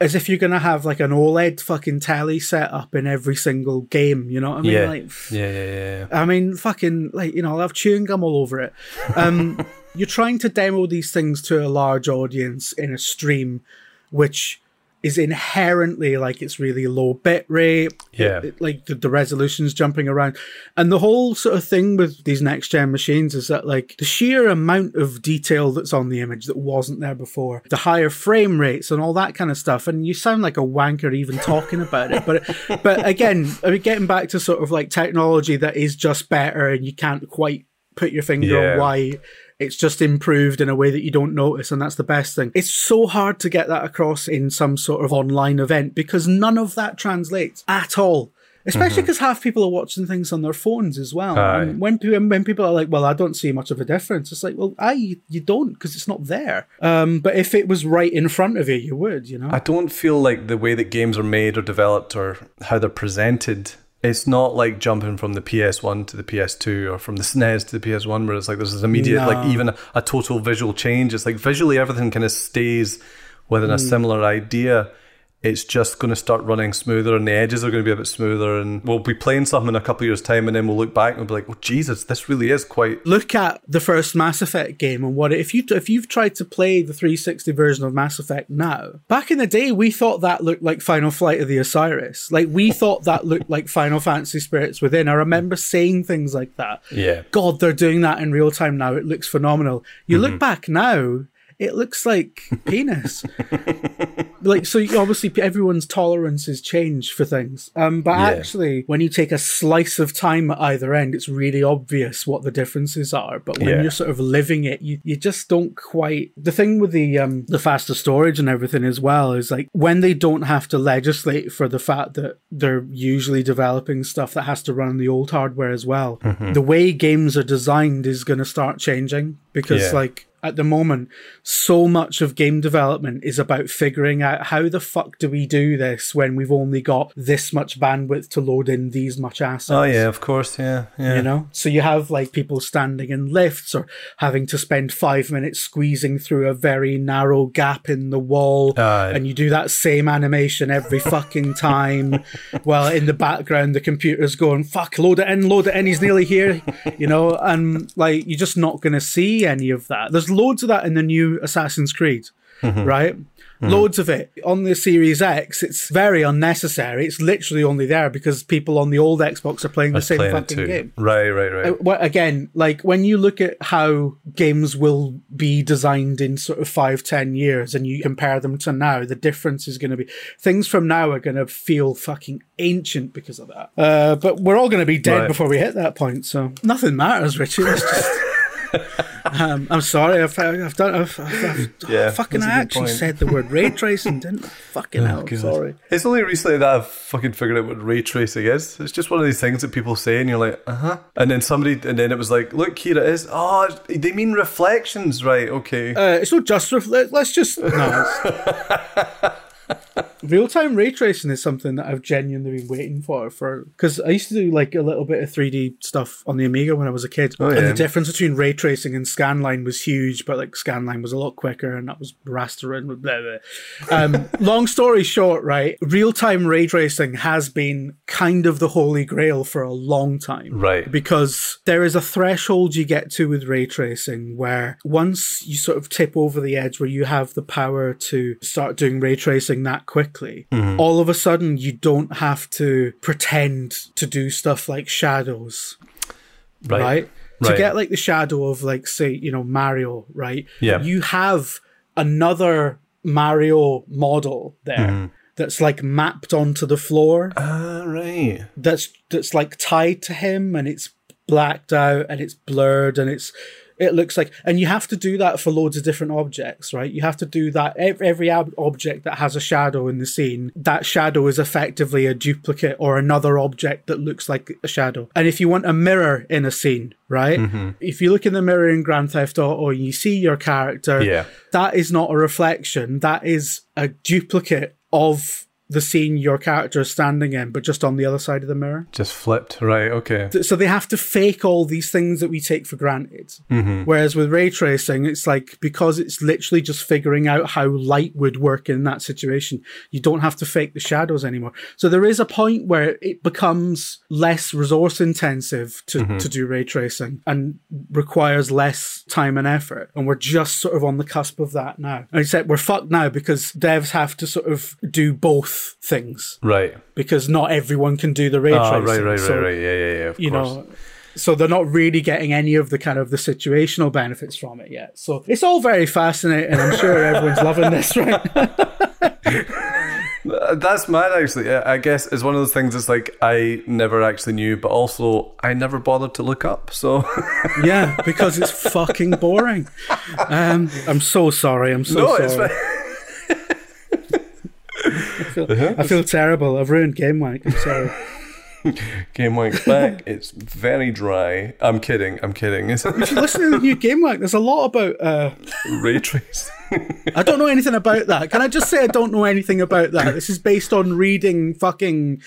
as if you're gonna have like an oled fucking tally set up in every single game you know what i mean yeah, like yeah, yeah, yeah, yeah. I mean, fucking, like, you know, I'll have chewing gum all over it. Um, you're trying to demo these things to a large audience in a stream, which is inherently like it's really low bit rate. Yeah. It- it- like the, the resolution's jumping around. And the whole sort of thing with these next gen machines is that, like, the sheer amount of detail that's on the image that wasn't there before, the higher frame rates and all that kind of stuff. And you sound like a wanker even talking about it. But, but again, I mean, getting back to sort of like technology that is just better and you can't quite put your finger Yeah. on why it's just improved in a way that you don't notice, and that's the best thing. It's so hard to get that across in some sort of online event because none of that translates at all. Especially because half people are watching things on their phones as well. Aye. And when when people are like, "Well, I don't see much of a difference," it's like, "Well, I you, you don't because it's not there." Um, but if it was right in front of you, you would, you know. I don't feel like the way that games are made or developed or how they're presented. It's not like jumping from the PS1 to the PS2 or from the SNES to the PS1 where it's like there's this immediate, like even a, a total visual change. It's like visually everything kind of stays within a mm. similar idea. It's just going to start running smoother and the edges are going to be a bit smoother. And we'll be playing something in a couple of years' time and then we'll look back and we'll be like, oh, Jesus, this really is quite. look at the first Mass Effect game and what it, if you if you've tried to play the 360 version of Mass Effect now, back in the day we thought that looked like Final Flight of the Osiris. Like we thought that looked like Final Fantasy Spirits Within. I remember saying things like that. Yeah. God, they're doing that in real time now. It looks phenomenal. You Mm-hmm. look back now, it looks like penis. like so obviously everyone's tolerances change for things um but Yeah. actually when you take a slice of time at either end it's really obvious what the differences are but when Yeah. you're sort of living it you, you just don't quite the thing with the um the faster storage and everything as well is like when they don't have to legislate for the fact that they're usually developing stuff that has to run on the old hardware as well Mm-hmm. the way games are designed is going to start changing because Yeah. like at the moment, so much of game development is about figuring out how the fuck do we do this when we've only got this much bandwidth to load in these much assets. Oh yeah, of course, yeah, yeah. You know, so you have like people standing in lifts or having to spend five minutes squeezing through a very narrow gap in the wall, Aye. and you do that same animation every fucking time. while in the background, the computer's going, "Fuck, load it in, load it in. He's nearly here," you know, and like you're just not going to see any of that. There's loads of that in the new Assassin's Creed, Mm-hmm. right? Loads of it on the Series X. It's very unnecessary. It's literally only there because people on the old Xbox are playing the same play it fucking game. Right, right, right. Uh, well, again, like when you look at how games will be designed in sort of five, ten years, and you compare them to now, the difference is going to be things from now are going to feel fucking ancient because of that. Uh, but we're all going to be dead Right. before we hit that point, so nothing matters, Richard. Um, I'm sorry. I've, I've done. I've, I've, I've Yeah, fucking. that's a I actually point. said the word ray tracing, didn't I? Fucking hell. I'm Oh, God. sorry. It's only recently that I've fucking figured out what ray tracing is. It's just one of these things that people say, and you're like, uh huh. And then somebody, and then it was like, look, here it is. Oh, they mean reflections, right? Okay. Uh, it's not just reflect. let, let's just no. Real time ray tracing is something that I've genuinely been waiting for for because I used to do like a little bit of 3D stuff on the Amiga when I was a kid, and yeah. the difference between ray tracing and scanline was huge. But like scanline was a lot quicker, and that was rastering. and blah, blah. Um, long story short, right? Real time ray tracing has been kind of the holy grail for a long time, Right. because there is a threshold you get to with ray tracing where once you sort of tip over the edge where you have the power to start doing ray tracing that quickly, all of a sudden you don't have to pretend to do stuff like shadows, Right. right? To Right. get like the shadow of like say, you know, Mario, right? Yeah. You have another Mario model there. That's like mapped onto the floor Ah, right. that's that's like tied to him and it's blacked out and it's blurred and it's it looks like and you have to do that for loads of different objects right? You have to do that every, every ob- object that has a shadow in the scene that shadow is effectively a duplicate or another object that looks like a shadow. And if you want a mirror in a scene right? Mm-hmm. If you look in the mirror in grand theft auto and you see your character Yeah. that is not a reflection. That is a duplicate of the scene your character is standing in, but just on the other side of the mirror. Just flipped. Right. Okay. So they have to fake all these things that we take for granted. Mm-hmm. Whereas with ray tracing, it's like because it's literally just figuring out how light would work in that situation, you don't have to fake the shadows anymore. So there is a point where it becomes less resource intensive to, mm-hmm. to do ray tracing and requires less time and effort. And we're just sort of on the cusp of that now. And except we're fucked now because devs have to sort of do both things Right. because not everyone can do the ray Oh, tracing. right, right, right, So, right. Yeah, yeah, yeah. Of You course. know, so they're not really getting any of the kind of the situational benefits from it yet. So it's all very fascinating. I'm sure everyone's loving this, right? Uh, That's mad, actually. Yeah, I guess it's one of those things. It's like I never actually knew, but also I never bothered to look up. So yeah, because it's fucking boring. Um, I'm so sorry. I'm so no, sorry. Fine. I, feel, I feel terrible. I've ruined Game Wank. I'm sorry. Game Wank's back. It's very dry. I'm kidding. I'm kidding. if You listen to the new Game Wank. There's a lot about. Uh, ray tracing. I don't know anything about that. Can I just say I don't know anything about that? This is based on reading fucking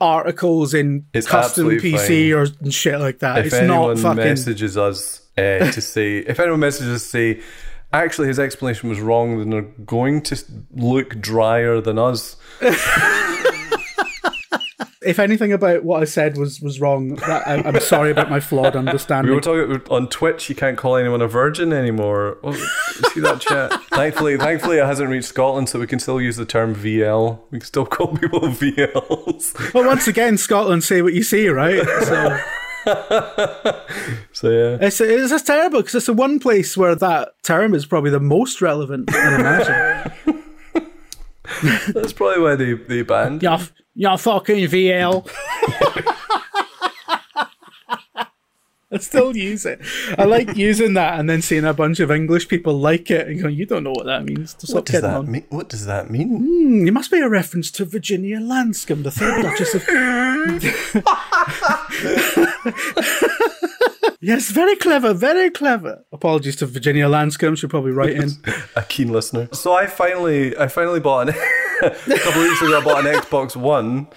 articles in It's custom PC or shit like that. if it's anyone not fucking. messages us uh, to say, if anyone messages us to say, actually his explanation was wrong, then they're going to look drier than us. If anything about what I said was was wrong, that, I, I'm sorry about my flawed understanding. We were talking on Twitch. You can't call anyone a virgin anymore. Oh, see that chat? thankfully, thankfully, it hasn't reached Scotland, so we can still use the term VL. We can still call people VLs. well, once again, Scotland say what you see, right? So So yeah, it's it's just terrible because it's the one place where that term is probably the most relevant. I imagine. That's probably why they, they banned. Yeah, yeah, fucking VL. I still use it. I like using that and then seeing a bunch of English people like it and going, "You don't know what that means." Stop What does that mean? What does that mean? Hmm, you must be a reference to Virginia Lanscombe, the third Duchess of. yes, very clever, very clever. Apologies to Virginia Lanscombe. She'll probably write in. A keen listener. So I finally, I finally bought an. a couple of weeks ago, I bought an Xbox One.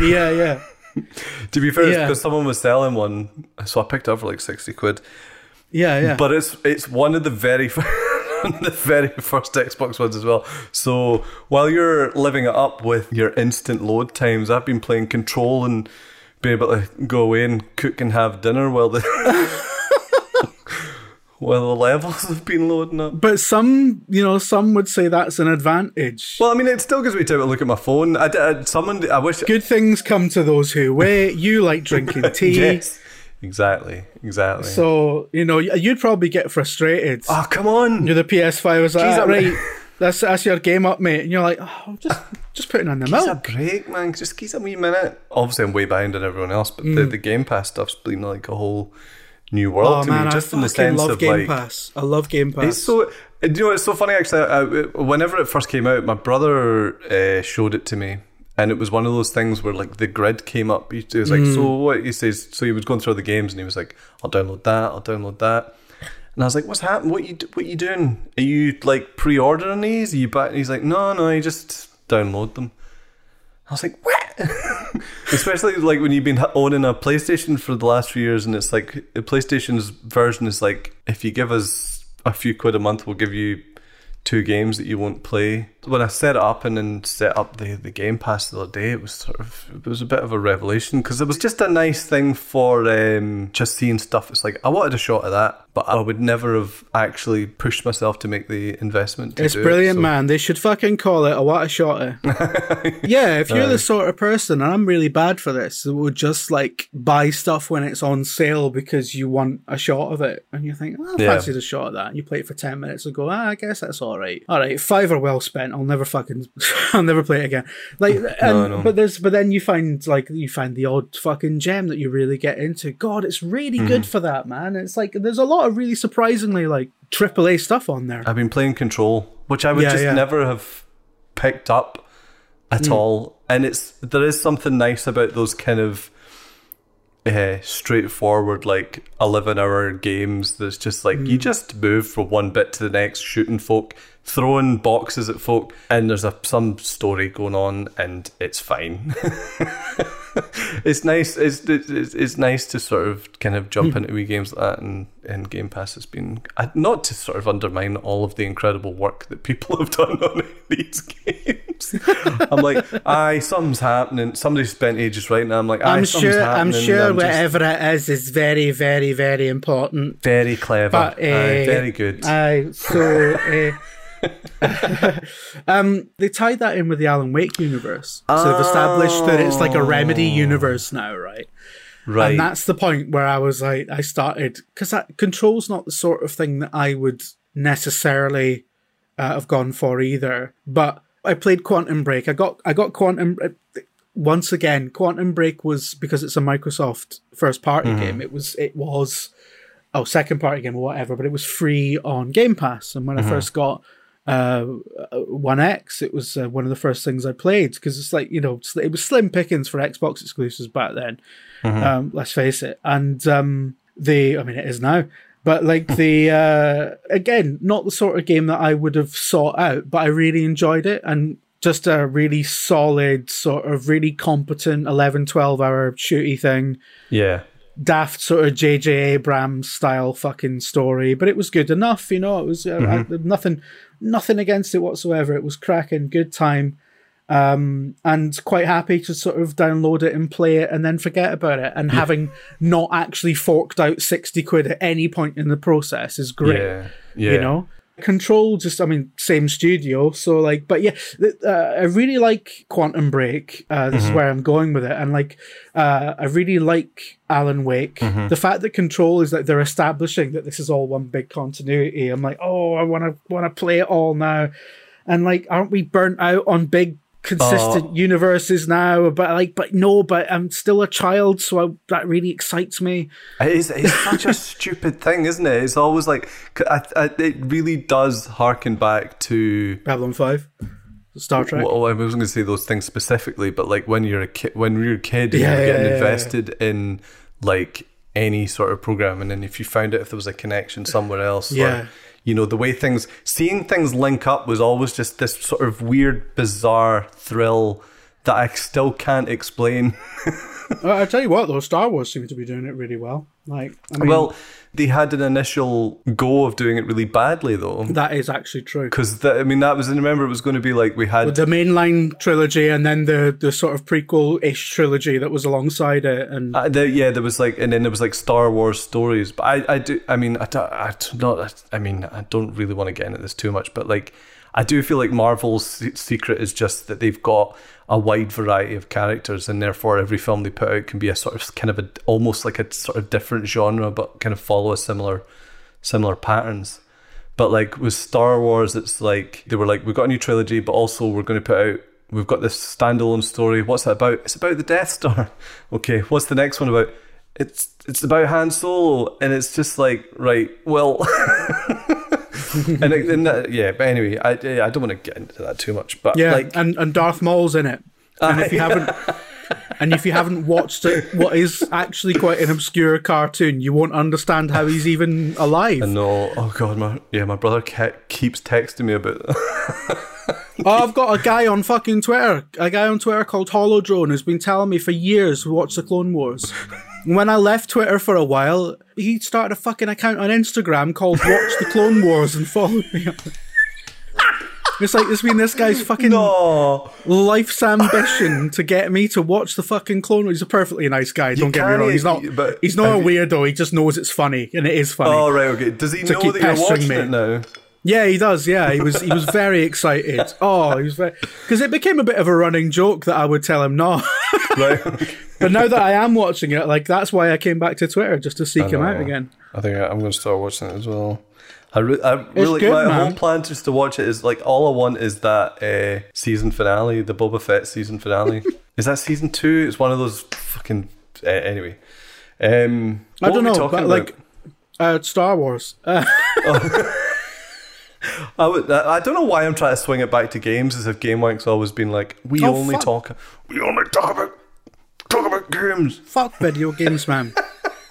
yeah, yeah. To be fair, Yeah. because someone was selling one, so I picked it up for like sixty quid. Yeah, yeah. But it's it's one of the very the very first Xbox ones as well. So while you're living it up with your instant load times, I've been playing Control and being able to go away and cook and have dinner while the while the levels have been loading up. But some, you know, some would say that's an advantage. Well, I mean, it still gives me time to look at my phone. I, I someone I wish Good things come to those who wait. You like drinking tea. yes, exactly, exactly. So, you know, you'd probably get frustrated. oh come on, You're the PS5 was like, Jeez, "Ah, right, that's, that's your game up, mate. And you're like, oh, just just putting on the milk. us a break, man. Just give us a wee minute. Obviously, I'm way behind on everyone else, but the, the Game Pass stuff's been like a whole new world Mm. Oh to man, me. I in the fucking sense love of Game like, Pass. I love Game Pass. it's so. You know, it's so funny actually. I, whenever it first came out, my brother uh, showed it to me, and it was one of those things where like the grid came up. He he was like, Mm. "So what?" He says. So he was going through the games, and he was like, "I'll download that. I'll download that." And I was like, "What's happening? What you what you doing? Are you like pre-ordering these? Are you back?" He's like, "No, no, you just download them." I was like, "What?" Especially like when you've been owning a PlayStation for the last few years, and it's like the PlayStation's version is like, if you give us a few quid a month, we'll give you two games that you won't play. When I set it up and then set up the, the Game Pass the other day, it was sort of it was a bit of a revelation because it was just a nice thing for um, just seeing stuff. It's like I wanted a shot of that, but I would never have actually pushed myself to make the investment. To It's do it, brilliant, so- man. They should fucking call it a what a shot yeah, if you're the sort of person, and I'm really bad for this, that would just like buy stuff when it's on sale because you want a shot of it, and you think, oh, I Yeah. fancy the shot of that, and you play it for ten minutes and go, ah, I guess that's all right. All right, five are well spent. I'll never fucking, I'll never play it again. Like, and, no. but there's, but then you find like you find the odd fucking gem that you really get into. God, it's really Mm-hmm. good for that, man. It's like there's a lot of really surprisingly like AAA stuff on there. I've been playing Control, which I would Yeah, just yeah. never have picked up at all. And it's there is something nice about those kind of uh, straightforward, like eleven hour games. That's just like you just move from one bit to the next, shooting folk, throwing boxes at folk, and there's a some story going on, and it's fine. it's nice. It's, it's it's nice to sort of kind of jump into wee games like that, and, and Game Pass has been not to sort of undermine all of the incredible work that people have done on these games. I'm like, aye, something's happening. Somebody spent ages writing. I'm like, aye, I'm something's sure. I'm happening. sure just whatever it is is very, very, very important. very clever, But uh, aye, very good. Aye, so uh, um, they tied that in with the Alan Wake universe. So they've established that it's like a Remedy universe now, right? right. And that's the point where I was like, I started because that Control's not the sort of thing that I would necessarily uh, have gone for either. But I played Quantum Break. I got I got Quantum. uh, Once again, Quantum Break was because it's a Microsoft first party game. It was it was oh second party game or whatever, but it was free on Game Pass. And when I first got uh, One X, it was uh, one of the first things I played because it's like you know it was slim pickings for Xbox exclusives back then. Um, let's face it, and um, the I mean it is now, but like the uh, again, not the sort of game that I would have sought out, but I really enjoyed it and. Just a really solid, sort of really competent 11, 12 hour shooty thing yeah. daft sort of JJ Abrams style fucking story, but it was good enough, you know. It was uh, I- nothing, nothing against it whatsoever. It was cracking, good time, um, and quite happy to sort of download it and play it and then forget about it. And having not actually forked out sixty quid at any point in the process is great Yeah. Yeah. you know control just i mean same studio so like but yeah th- uh, i really like quantum break uh, this is where i'm going with it and like uh, i really like alan wake. The fact that control is that they're establishing that this is all one big continuity i'm like oh i want to want to play it all now and like, aren't we burnt out on big consistent Oh. universes now? But like, but no, but I'm still a child, so I, that really excites me. It is, it's such a stupid thing, isn't it? It's always like, I, I, it really does harken back to. Babylon Five, Star Trek. Well, I wasn't going to say those things specifically, but like when you're a kid, when you're a kid, Yeah, you're getting yeah, yeah. invested in like any sort of program, and then if you found out if there was a connection somewhere else, Yeah. You know, the way things, seeing things link up was always just this sort of weird, bizarre thrill that I still can't explain. I tell you what, though, Star Wars seem to be doing it really well. Like, I mean, well, they had an initial go of doing it really badly, though. that is actually true. Because I mean, that was. I remember it was going to be like we had With the mainline trilogy and then the the sort of prequel ish trilogy that was alongside it, and Uh, there, yeah, there was like, and then there was like Star Wars stories. But I, I do, I mean, I don't, I do not, I mean, I don't really want to get into this too much, but like, I do feel like Marvel's secret is just that they've got a wide variety of characters, and therefore every film they put out can be a sort of kind of a almost like a sort of different genre, but kind of follow a similar, similar patterns. But like with Star Wars, it's like they were like, we've got a new trilogy, but also we're going to put out. We've got this standalone story. What's it about? It's about the Death Star. Okay, what's the next one about? It's it's about Han Solo, and it's just like right, well, and, it, and that, uh, yeah. But anyway, I I don't want to get into that too much. But yeah, like, and and Darth Maul's in it. And if you haven't, and if you haven't watched it, what is actually quite an obscure cartoon, you won't understand how he's even alive. no, oh god, my yeah, my brother ke- keeps texting me about. Oh, I've got a guy on fucking Twitter, a guy on Twitter called Holodrone who's been telling me for years to watch the Clone Wars. When I left Twitter for a while, he started a fucking account on Instagram called Watch the Clone Wars and followed me. on it. It's like it's been this guy's fucking oh, life's ambition to get me to watch the fucking Clone Wars. He's a perfectly nice guy. Don't get me wrong. He's not. but he's not a weirdo. He just knows it's funny, and it is funny. oh right, okay. Does he To know keep that you're pestering watching me. it now? Yeah, he does. Yeah, he was he was very excited. Oh, he was very because it became a bit of a running joke that I would tell him no. Right. but now that I am watching it, like that's why I came back to Twitter just to seek him out again. I think I- I'm going to start watching it as well. I, re- I really good, my man. whole plan just to watch it is like all I want is that uh, season finale, the Boba Fett season finale. is that season two? It's one of those fucking uh, anyway. Um, I don't were we know, talking but about? like uh, Star Wars. Uh, I, would, I don't know why I'm trying to swing it back to games as if Game Wank's always been like we Oh, only fuck. talk we only talk about talk about games. fuck video games, man.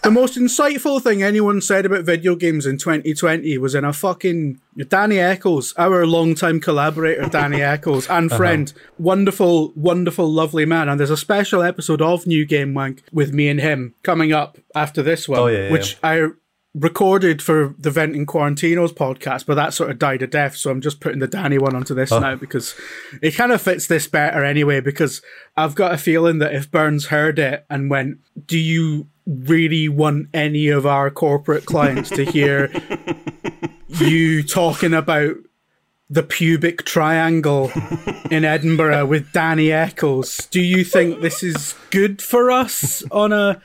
The most insightful thing anyone said about video games in 2020 was in a fucking Danny Eccles, our longtime collaborator, Danny Eccles, and Uh-huh. friend, wonderful, wonderful, lovely man. And there's a special episode of New Game Wank with me and him coming up after this one, Oh, yeah, yeah. which I recorded for the Venting Quarantinos podcast, but that sort of died a death. So I'm just putting the Danny one onto Oh. this now because it kind of fits this better anyway. Because I've got a feeling that if Burns heard it and went, "Do you really want any of our corporate clients to hear you talking about?" The pubic triangle in Edinburgh with Danny Eccles. Do you think this is good for us on a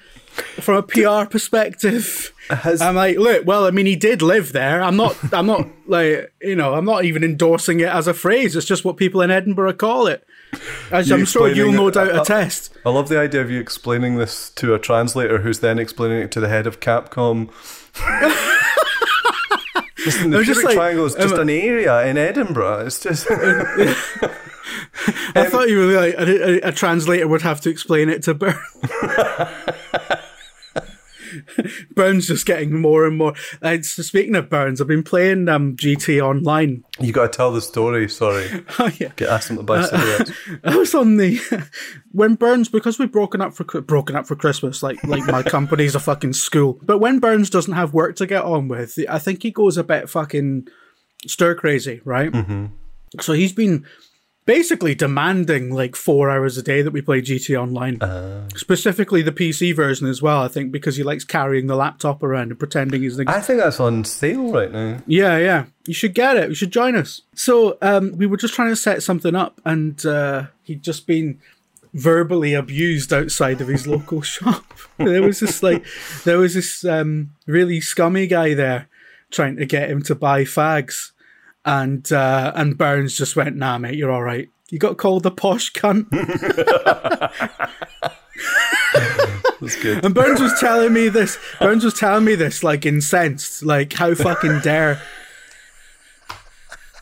from a PR perspective? Has- I'm like, look, well, I mean, he did live there. I'm not, I'm not like, you know, I'm not even endorsing it as a phrase. It's just what people in Edinburgh call it. As You I'm sure you'll no doubt attest. I love the idea of you explaining this to a translator who's then explaining it to the head of Capcom. Listen, the was just pubic like, triangle is just um, an area in Edinburgh. It's just I thought you were like a, a, a translator would have to explain it to Burns. Burns just getting more and more. Uh, so speaking of Burns, I've been playing um, GTA Online. you got to tell the story. Sorry, Oh yeah, get ask them to buy cigarettes. I was on the when Burns because we've broken up for broken up for Christmas. Like like my company's a fucking school. But when Burns doesn't have work to get on with, I think he goes a bit fucking stir crazy, right? Mm-hmm. So he's been basically demanding like four hours a day that we play GTA Online, specifically the PC version as well. I think because he likes carrying the laptop around and pretending he's the I think that's on sale right now. yeah, yeah. You should get it. You should join us. So um, we were just trying to set something up, and uh, he'd just been verbally abused outside of his local shop. There was this like, there was this um, really scummy guy there trying to get him to buy fags. And uh, and Burns just went, "Nah, mate, you're all right. You got called the posh cunt." That's good. And Burns was telling me this. Burns was telling me this, like incensed, like how fucking dare.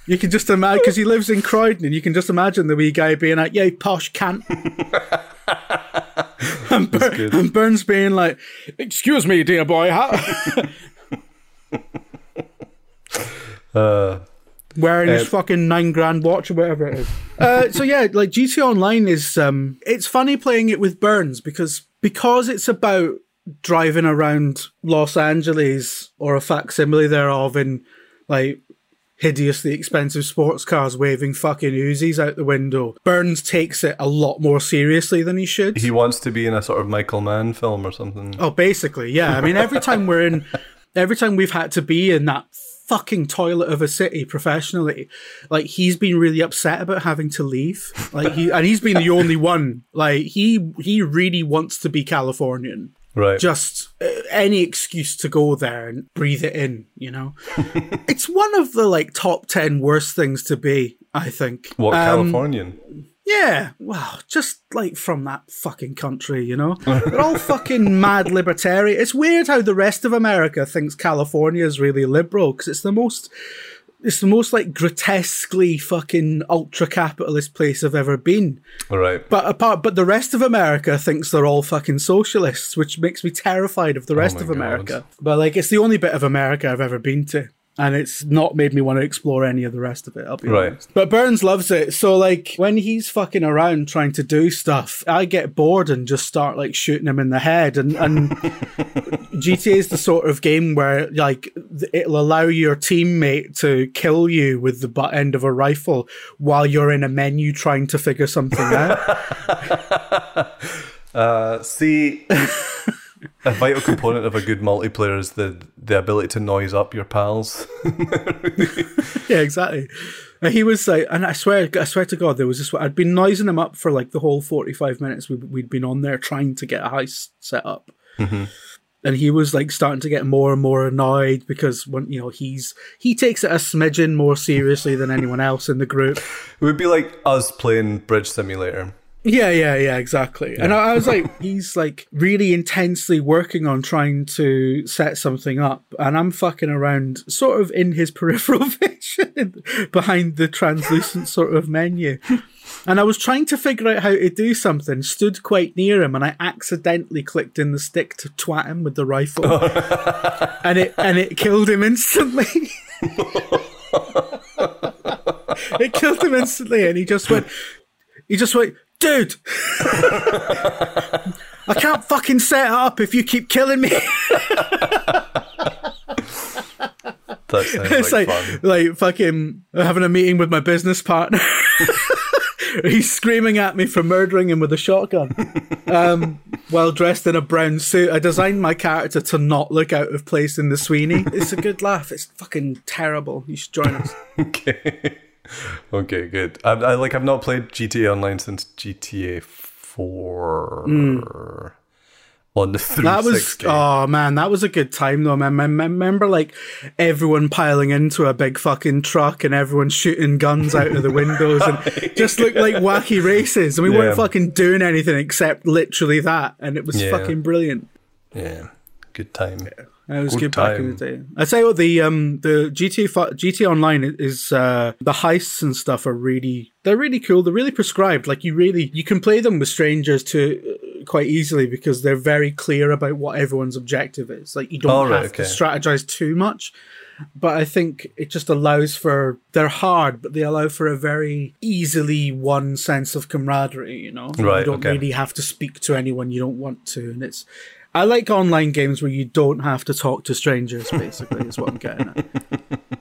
You can just imagine because he lives in Croydon, and you can just imagine the wee guy being like, "Yo, posh cunt," and, Bur- and Burns being like, "Excuse me, dear boy, how?" Uh, wearing his Uh, fucking nine grand watch or whatever it is. Uh, so yeah, like GTA Online is um, it's funny playing it with Burns because because it's about driving around Los Angeles or a facsimile thereof in like hideously expensive sports cars waving fucking Uzis out the window. Burns takes it a lot more seriously than he should. he wants to be in a sort of Michael Mann film or something. Oh, basically, yeah. I mean, every time we're in, every time we've had to be in that fucking toilet of a city professionally, like he's been really upset about having to leave. Like he, and he's been the only one. Like he, he really wants to be Californian. Right. Just uh, any excuse to go there and breathe it in, you know. it's one of the like top ten worst things to be. I think. what Um, Californian? Yeah, well, just like from that fucking country, you know? They're all fucking mad libertarian. It's weird how the rest of America thinks California is really liberal because it's the most. It's the most like grotesquely fucking ultra capitalist place I've ever been. Right. But apart, but the rest of America thinks they're all fucking socialists, which makes me terrified of the oh rest Oh of God. America. But like, it's the only bit of America I've ever been to. And it's not made me want to explore any of the rest of it, I'll be Right. honest. But Burns loves it. So, like, when he's fucking around trying to do stuff, I get bored and just start, like, shooting him in the head. And, and GTA is the sort of game where, like, it'll allow your teammate to kill you with the butt end of a rifle while you're in a menu trying to figure something out. Uh, see, a vital component of a good multiplayer is the the ability to noise up your pals. yeah, exactly. And he was like, and I swear, I swear to God, there was this. I'd been noising him up for like the whole forty-five minutes we, we'd been on there trying to get a heist set up, mm-hmm. and he was like starting to get more and more annoyed because when you know he's he takes it a smidgen more seriously than anyone else in the group. It would be like us playing Bridge Simulator. Yeah, yeah, yeah, exactly. And I, I was like, he's like really intensely working on trying to set something up, and I'm fucking around, sort of in his peripheral vision, behind the translucent sort of menu. And I was trying to figure out how to do something, stood quite near him, and I accidentally clicked in the stick to twat him with the rifle, and it and it killed him instantly. it killed him instantly, and he just went. He just went, dude. I can't fucking set it up if you keep killing me. That sounds it's like, like, like fucking having a meeting with my business partner. He's screaming at me for murdering him with a shotgun, um, while dressed in a brown suit. I designed my character to not look out of place in the Sweeney. It's a good laugh. It's fucking terrible. You should join us. Okay. okay, good. I, I like. I've not played GTA Online since GTA Four hmm. on the three. That was oh man, that was a good time though. Man, I remember like everyone piling into a big fucking truck and everyone shooting guns out of the windows and just looked like wacky races. And we Yeah. weren't fucking doing anything except literally that, and it was Yeah. fucking brilliant. yeah, good time. It was Good good, back in the day. I say what the um the GTA GTA Online is uh the heists and stuff are really they're really cool. They're really prescribed. Like you really you can play them with strangers to uh, quite easily because they're very clear about what everyone's objective is. Like you don't All right, have to okay. strategize too much. But I think it just allows for they're hard, but they allow for a very easily one sense of camaraderie. You know, Right, You don't okay. really have to speak to anyone you don't want to, and it's. I like online games where you don't have to talk to strangers. Basically, is what I'm getting at.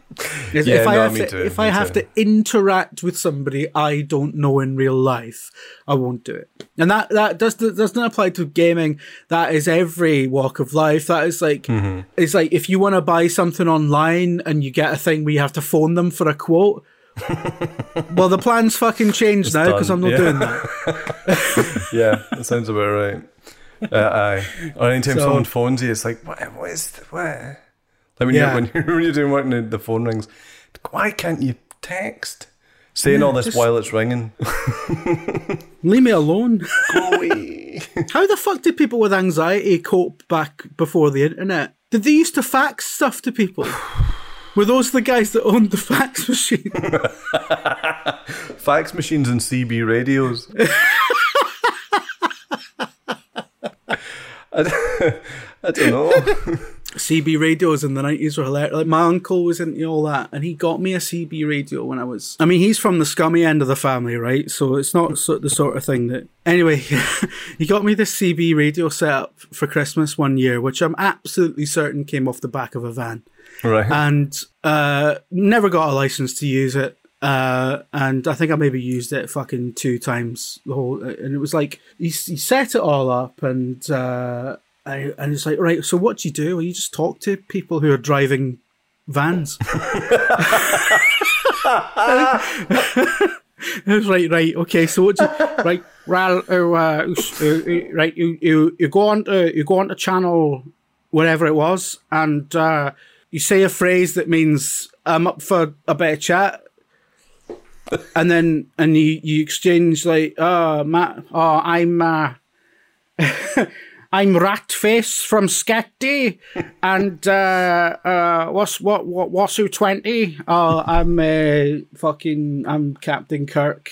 Yeah, if I have me to, too, if I have to interact with somebody I don't know in real life, I won't do it. And that that does doesn't apply to gaming. That is every walk of life. That is like Mm-hmm. it's like if you want to buy something online and you get a thing where you have to phone them for a quote. well, the plan's fucking changed now because I'm not yeah. doing that. yeah, that sounds about right. Uh, aye. Or anytime So- someone phones you, it's like, what? What is the, what? Like when Yeah. you're when you're, when you're doing work and the- phone rings, Why can't you text? Saying all this just- while it's ringing. Leave me alone. Go away. How the fuck did people with anxiety cope back before the internet? Did they used to fax stuff to people? Were those the guys that owned the fax machine? Fax machines and CB radios. I, don't know. CB radios in the nineties were hilarious. Like my uncle was into all that, and he got me a CB radio when I was. I mean, he's from the scummy end of the family, right? So it's not so, the sort of thing that. Anyway, he got me this CB radio set up for Christmas one year, which I'm absolutely certain came off the back of a van, Right. and uh, never got a license to use it. Uh, and I think I maybe used it fucking two times the whole, and it was like he, he set it all up, and uh, I, and it's like, right. So what do you do? Well, you just talk to people who are driving vans. Right, right, okay. So what? Do you, right, well, uh, uh, uh, right. You, you you go on to you go on to channel whatever it was, and uh, you say a phrase that means I'm up for a bit of chat, and then and you you exchange like, oh, Matt, oh, I'm. Uh, I'm Ratface from Sketty, and uh, uh, what's what what what's who twenty? Oh, I'm uh, fucking I'm Captain Kirk.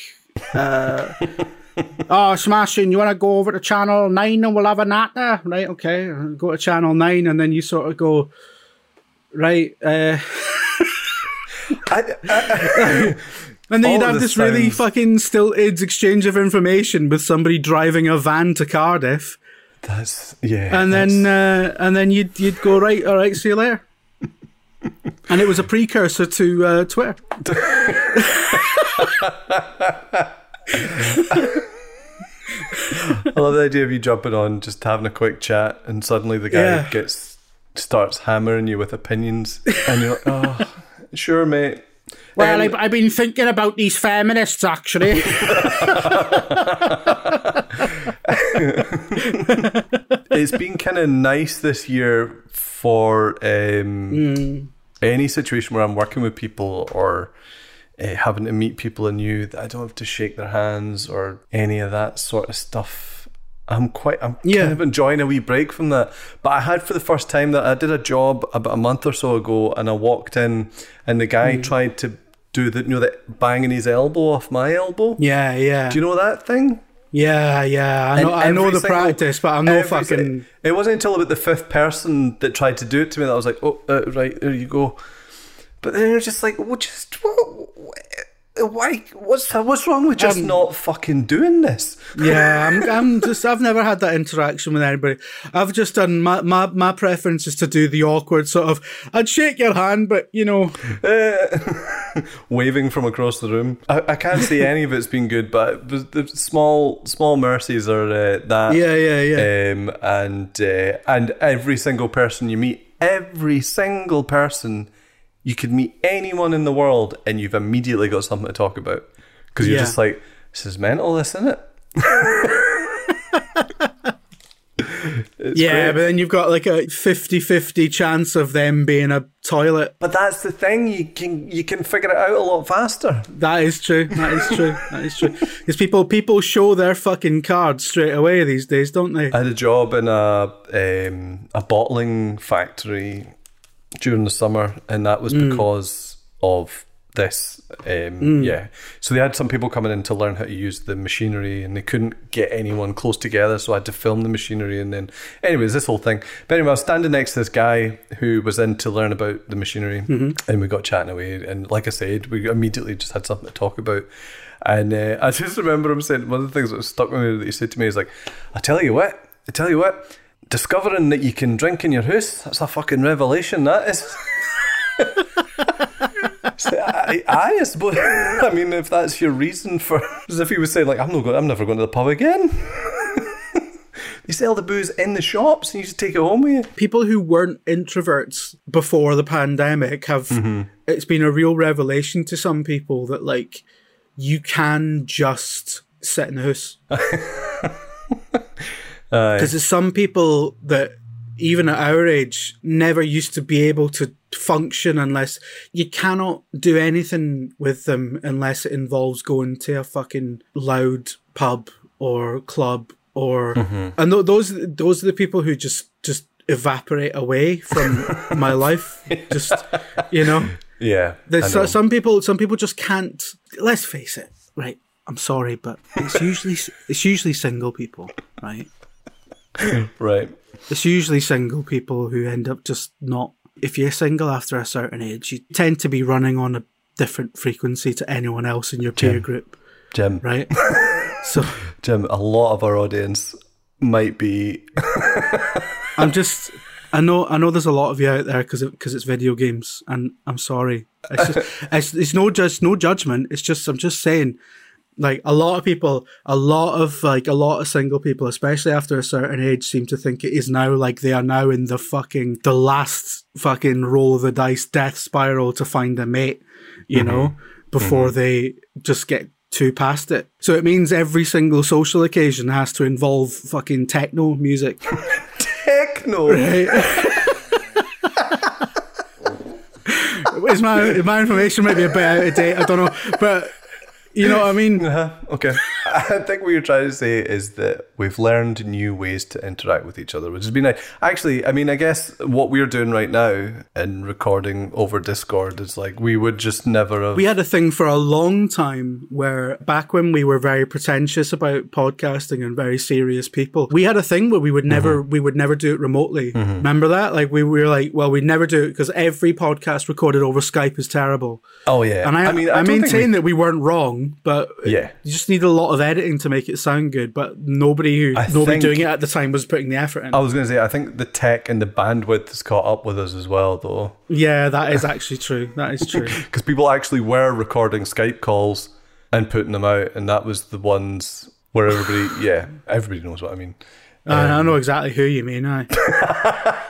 Uh, oh, smashing! You want to go over to Channel Nine and we'll have a natter, right? Okay, go to Channel Nine, and then you sort of go, right. Uh, I, I, and then All you'd have this this really fucking stilted exchange of information with somebody driving a van to Cardiff. that's yeah. and that's- then uh, and then you'd you'd go right, all right, see you later. and it was a precursor to uh, Twitter. I love the idea of you jumping on, just having a quick chat, and suddenly the guy Yeah. gets starts hammering you with opinions, and you're like, oh, sure, mate. Well, Um, I've, I've been thinking about these feminists actually. it's been kind of nice this year for um, any situation where I'm working with people or uh, having to meet people anew that I don't have to shake their hands or any of that sort of stuff. I'm quite, I'm Yeah. kind of enjoying a wee break from that. But I had for the first time that I did a job about a month or so ago, and I walked in, and the guy tried to do the, you know, that banging his elbow off my elbow. yeah, yeah, Do you know that thing? yeah, yeah. I know, I know the single- practice, but I'm no fucking. It wasn't until about the fifth person that tried to do it to me that I was like, oh, uh, right, there you go. But then it was just like, well, just what, why? What's what's wrong with just Um, not fucking doing this? Yeah, I'm, I'm just. I've never had that interaction with anybody. I've just done my my my preference is to do the awkward sort of. I'd shake your hand, but you know, Uh, waving from across the room. I, I can't say any of it's been good, but the, the small small mercies are uh, that. yeah, yeah, yeah. Um, and uh, and every single person you meet, every single person, you could meet anyone in the world, and you've immediately got something to talk about because you're Yeah. just like, this is mental, this isn't it? Yeah, great. but then you've got like a 50-50 chance of them being a toilet. but that's the thing. You can you can figure it out a lot faster. That is true. That is true. That is true. Because people people show their fucking cards straight away these days, don't they? I had a job in a um, a bottling factory during the summer, and that was because of this. Um, Yeah, so they had some people coming in to learn how to use the machinery, and they couldn't get anyone close together, so I had to film the machinery. And then, anyways, this whole thing. But anyway, I was standing next to this guy who was in to learn about the machinery, and we got chatting away. And like I said, we immediately just had something to talk about. And uh, I just remember him saying one of the things that stuck with me that he said to me is like, "I tell you what, I tell you what, discovering that you can drink in your house—that's a fucking revelation. That is." So, I, I, I suppose. I mean, if that's your reason for, as if he was saying, like, I'm not going, I'm never going to the pub again. you sell the booze in the shops, and you just take it home with you. People who weren't introverts before the pandemic have. Mm-hmm. It's been a real revelation to some people that like you can just sit in the house. Because there's some people that even at our age, never used to be able to function unless you cannot do anything with them unless it involves going to a fucking loud pub or club or mm-hmm. and th- those those are the people who just just evaporate away from my life just you know Yeah. there's know. some people some people just can't let's face it right i'm sorry but it's usually it's usually single people right right. it's usually single people who end up just not if you're single after a certain age you tend to be running on a different frequency to anyone else in your peer group. Jim. right? So Jim, a lot of our audience might be i'm just i know i know there's a lot of you out there because because it's video games and i'm sorry. It's just it's, it's no just no judgment. It's just i'm just saying like a lot of people a lot of like a lot of single people especially after a certain age seem to think it is now like they are now in the fucking the last fucking roll of the dice death spiral to find a mate you mm-hmm. know before mm-hmm. they just get too past it. So it means every single social occasion has to involve fucking techno music. Techno. is my my information might be a bit out of date i don't know but you know what i mean Uh-huh. Okay. I think what you're trying to say is that we've learned new ways to interact with each other, which has been nice. Actually, I mean, I guess what we're doing right now in recording over Discord is like we would just never have. we had a thing for a long time where back when we were very pretentious about podcasting and very serious people we had a thing where we would never Mm-hmm. we would never do it remotely remember that like we were like well we'd never do it because every podcast recorded over skype is terrible oh yeah. and i, I, mean, I, don't maintain we- that we weren't wrong but Yeah. you just need a lot of editing to make it sound good but nobody who I nobody doing it at the time was putting the effort in I was going to say, I think the tech and the bandwidth has caught up with us as well, though. yeah that is actually true that is true Because people actually were recording Skype calls and putting them out, and that was the ones where everybody, yeah, everybody knows what I mean. I, I um, know exactly who you mean I.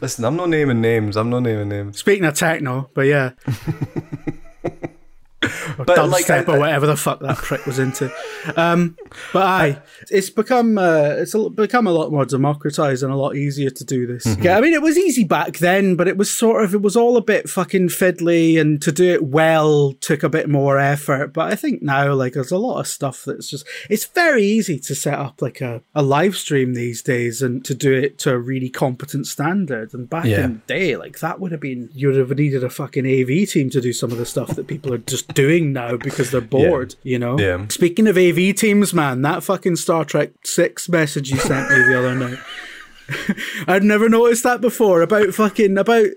Listen, I'm not naming names. I'm not naming names. Speaking of techno, but yeah. or But, dubstep like, I- or whatever the fuck that prick was into. Um, but aye, it's become uh, it's a, become a lot more democratized and a lot easier to do this. Mm-hmm. Yeah, I mean it was easy back then, but it was sort of it was all a bit fucking fiddly, and to do it well took a bit more effort. But I think now like there's a lot of stuff that's just it's very easy to set up like a, a live stream these days and to do it to a really competent standard. And back Yeah. in the day, like that would have been you would have needed a fucking AV team to do some of the stuff that people are just doing now because they're bored. You know. Yeah. Speaking of AV teams, man, that fucking Star Trek Six message you sent me the other night. I'd never noticed that before about fucking about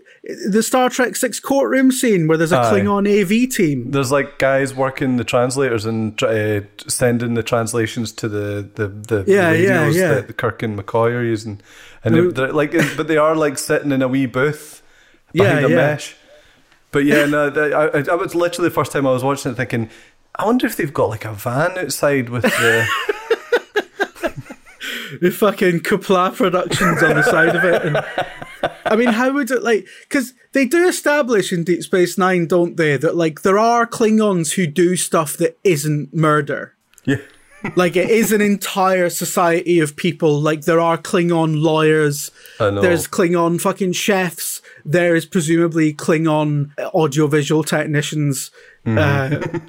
the Star Trek Six courtroom scene where there's a Aye. Klingon AV team. There's like guys working the translators and uh, sending the translations to the the, the Yeah, radios yeah, yeah. that the Kirk and McCoy are using, and they're, they're like, but they are like sitting in a wee booth behind Yeah, a yeah. mesh. But yeah, no, I, I- I was literally the first time I was watching it thinking, I wonder if they've got like a van outside with the. the fucking Kupla Productions on the side of it. And, I mean, how would it like? Because they do establish in Deep Space Nine, don't they, that like there are Klingons who do stuff that isn't murder. yeah. Like it is an entire society of people. Like there are Klingon lawyers. There's Klingon fucking chefs. There is presumably Klingon audiovisual technicians. Mm-hmm. Uh,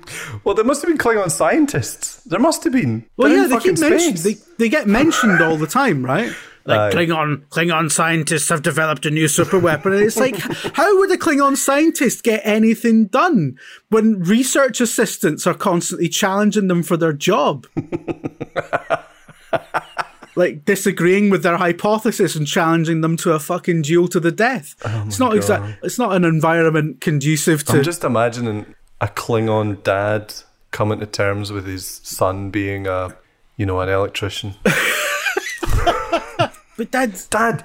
Well, there must have been Klingon scientists. There must have been. well, They're yeah, they keep mentioned. They, they get mentioned all the time, right? Like. Klingon Klingon scientists have developed a new super weapon, and it's like, how would a Klingon scientist get anything done when research assistants are constantly challenging them for their job? like disagreeing with their hypothesis and challenging them to a fucking duel to the death. Oh it's not exact. It's not an environment conducive to. I'm just imagining a Klingon dad coming to terms with his son being a, you know, an electrician. but that's Dad,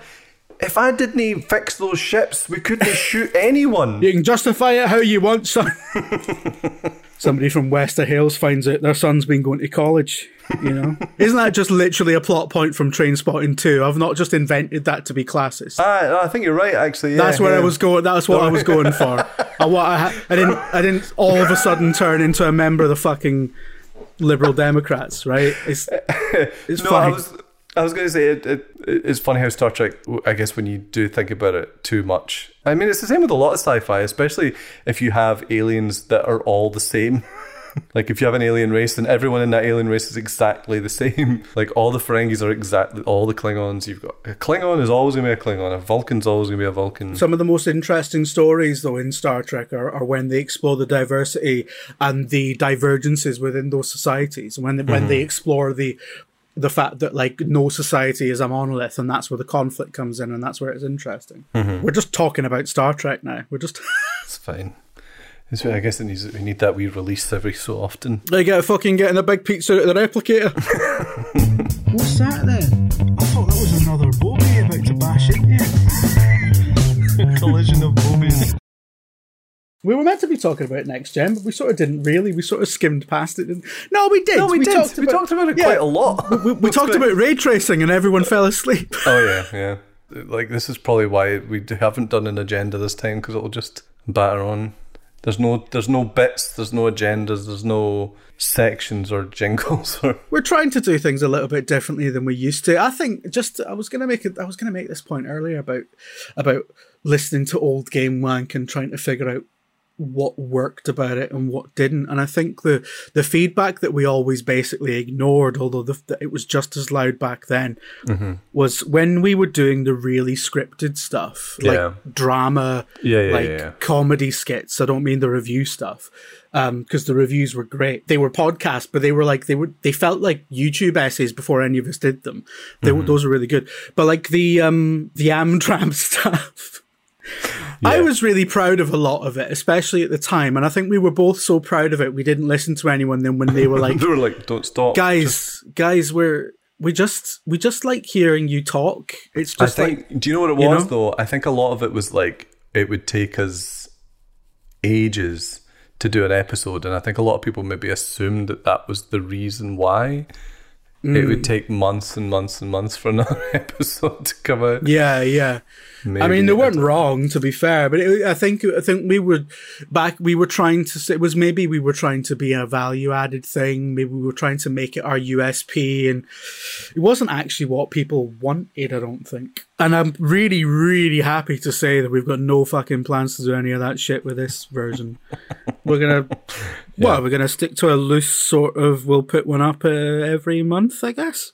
if I didn't fix those ships, we couldn't shoot anyone. You can justify it how you want, son. Somebody from Wester Hailes finds out their son's been going to college. You know, isn't that just literally a plot point from Trainspotting Two? I've not just invented that to be classist. Ah, no, I think you're right. Actually, yeah, That's where I was going. That's what I was going for. I, I, I didn't. I didn't all of a sudden turn into a member of the fucking Liberal Democrats. Right? It's it's No, I fine. was. I was going to say it, it. it- it's funny how Star Trek. I guess when you do think about it too much, I mean, it's the same with a lot of sci-fi, especially if you have aliens that are all the same. like if you have an alien race, then everyone in that alien race is exactly the same. Like all the Ferengis are exactly all the Klingons. You've got a Klingon is always gonna be a Klingon. A Vulcan's always gonna be a Vulcan. Some of the most interesting stories, though, in Star Trek are, are when they explore the diversity and the divergences within those societies. When they, when they mm-hmm. explore the the fact that like no society is a monolith, and that's where the conflict comes in, and that's where it's interesting. Mm-hmm. We're just talking about Star Trek now. We're just It's fine. It's, I guess it needs, we need that we release every so often. they get fucking getting a big pizza out of the replicator. What's that then? We were meant to be talking about next gen, but we sort of didn't really. We sort of skimmed past it. Didn't... No, we did. No, we, did. Talked we about, talked about it yeah. quite a lot. We, we talked about ray tracing, and everyone fell asleep. Oh yeah, yeah. Like this is probably why we haven't done an agenda this time because it'll just batter on. There's no, there's no bits, there's no agendas, there's no sections or jingles or. We're trying to do things a little bit differently than we used to. I think just I was gonna make it. I was gonna make this point earlier about about listening to old game wank and trying to figure out what worked about it and what didn't. And I think the the feedback that we always basically ignored, although the, it was just as loud back then, was when we were doing the really scripted stuff, like Yeah. drama, Yeah, yeah, like yeah, comedy skits. I don't mean the review stuff. Because the reviews were great. They were podcasts, but they were like they were they felt like YouTube essays before any of us did them. They Mm-hmm. those were really good. But like the um the Amtram stuff. I was really proud of a lot of it, especially at the time, and I think we were both so proud of it. We didn't listen to anyone then when they were like, they were like, "Don't stop, "Guys, guys, we're we just we just like hearing you talk." It's just I just think. like do you know what it you was know? though? I think a lot of it was like it would take us ages to do an episode, and I think a lot of people maybe assumed that that was the reason why it Mm. would take months and months and months for another episode to come out. Yeah, yeah. I mean, they weren't wrong, to be fair, but it, I think I think we were back. We were trying to. say- It was maybe we were trying to be a value added thing. Maybe we were trying to make it our USP, and it wasn't actually what people wanted. I don't think. And I'm really, really happy to say that we've got no fucking plans to do any of that shit with this version. we're gonna, well, we're gonna stick to a loose sort of. We'll put one up uh, every month, I guess.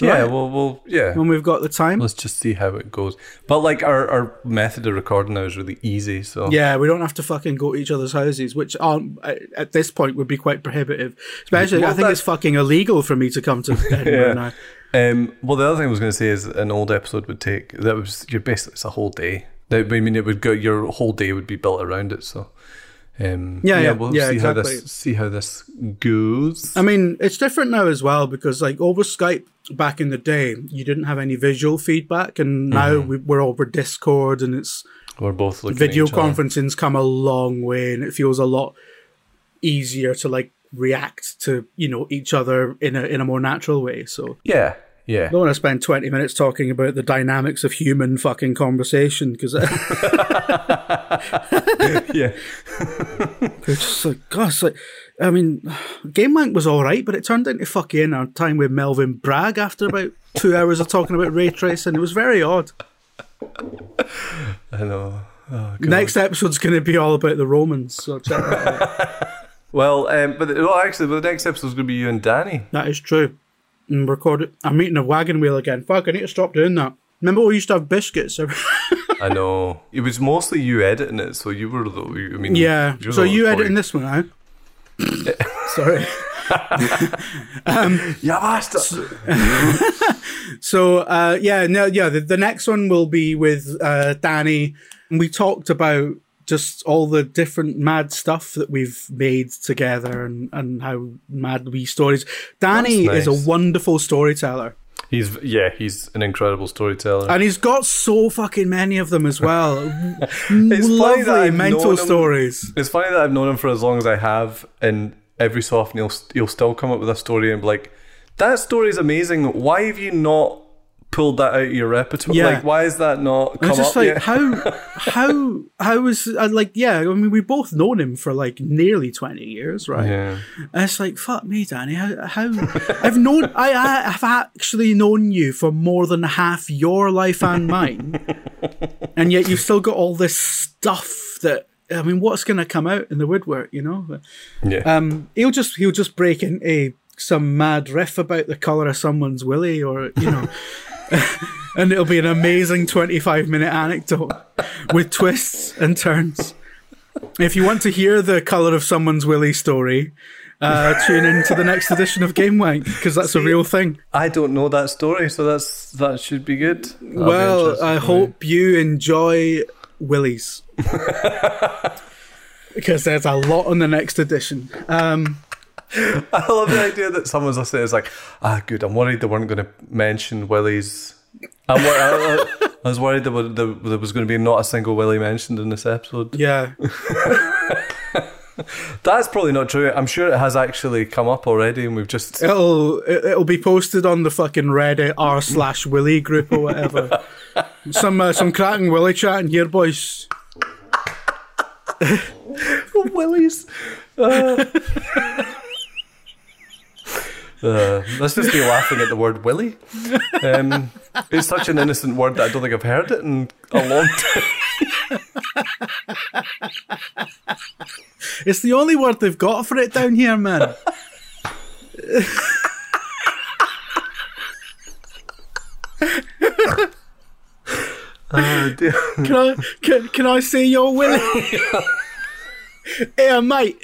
Yeah, Right. well, well, yeah. when we've got the time. Let's just see how it goes. But like our, our method of recording now is really easy. So Yeah, we don't have to fucking go to each other's houses, which aren't, at at this point would be quite prohibitive. Especially, Well, I think it's fucking illegal for me to come to Edinburgh Yeah. now. Um, well, the other thing I was going to say is an old episode would take that was you're basically it's a whole day. I mean, it would go your whole day would be built around it. So, um, Yeah, yeah, we'll yeah, see how exactly. this see how this goes. I mean, it's different now as well because, like, over Skype back in the day, you didn't have any visual feedback, and now Mm-hmm. we, we're over Discord, and it's We're both video each other. conferencing's come a long way, and it feels a lot easier to like react to you know each other in a in a more natural way. So Yeah, yeah. I don't want to spend 20 minutes talking about the dynamics of human fucking conversation because yeah. it's just like, gosh, like, I mean, Game Wank was all right, but it turned into fucking our time with Melvyn Bragg after about two hours of talking about ray tracing. It was very odd. I know. Oh, Next episode's going to be all about the Romans, so check that out. Well, um, but well, actually, well, the next episode is going to be you and Danny. that is true. And recorded. I'm eating a wagon wheel again. Fuck, I need to stop doing that. Remember we used to have biscuits? I know it was mostly you editing it, so you were the. I mean, yeah. So you editing this one, huh? Sorry. Yeah, bastard. So uh, yeah, no, yeah. The, the next one will be with uh, Danny. And we talked about just all the different mad stuff that we've made together and, and how mad we stories. Danny That's is a wonderful storyteller, He's yeah, he's an incredible storyteller. and he's got so fucking many of them as well. It's Lovely mental stories. It's funny that I've known him for as long as I have, and every so often he'll he'll still come up with a story and be like, "That story is amazing. Why have you not pulled that out of your repertoire? Yeah. Like, why is that not come I was just up like, yet? how, how, how is, uh, like, yeah, I mean, we've both known him for like nearly 20 years, right? Yeah. And it's like, fuck me, Danny. How, how I've known, I, I have actually known you for more than half your life and mine. and yet you've still got all this stuff that, I mean, what's going to come out in the woodwork, you know? Yeah. Um, he'll just, he'll just break into some mad riff about the color of someone's willy or, you know, and it'll be an amazing 25 minute anecdote with twists and turns. If you want to hear the color of someone's willy story, uh, tune in to the next edition of Game Wank because that's a real thing. I don't know that story, so that's that should be good. I'll well, interested I hope you enjoy willies because there's a lot on the next edition. Um, I love the idea that someone's listening is like, ah, good. I'm worried they weren't going to mention Willie's. I'm wor- I, I- I was worried there, were, there, there was going to be not a single Willie mentioned in this episode. yeah, That's probably not true. I'm sure it has actually come up already, and we've just. it'll it- it'll be posted on the fucking Reddit r slash Willy group or whatever. some uh, some cracking Willy chatting here, boys. Willie's. Uh, uh, let's just be laughing at the word Willie. Um, it's such an innocent word that I don't think I've heard it in a long time. It's the only word they've got for it down here, man. Oh. Can I can, can I see your Willy? Here, mate.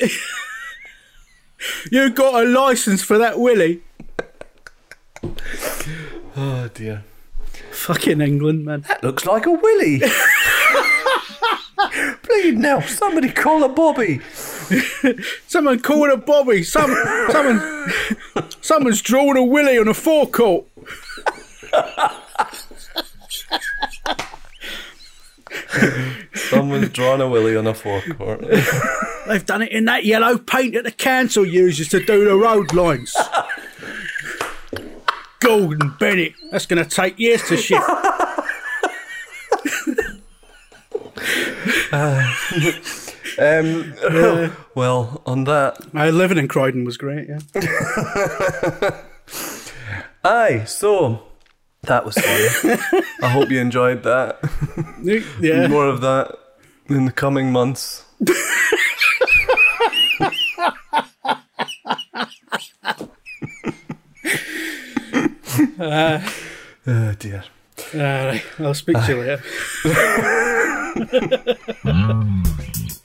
You got a license for that Willy? Oh dear. Fucking England, man. That looks like a Willie. Bleed now. Somebody call a Bobby. Someone called a Bobby. Some someone someone's drawn a Willy on a forecourt. Someone's drawn a Willie on a forecourt. They've done it in that yellow paint that the council uses to do the road lines. Gordon Bennett. That's going to take years to shift. Um, well, on that, Uh, living in Croydon was great, yeah. aye. So that was fun. I hope you enjoyed that. Yeah. More of that in the coming months. Oh dear. All right, I'll speak to you later. Mm.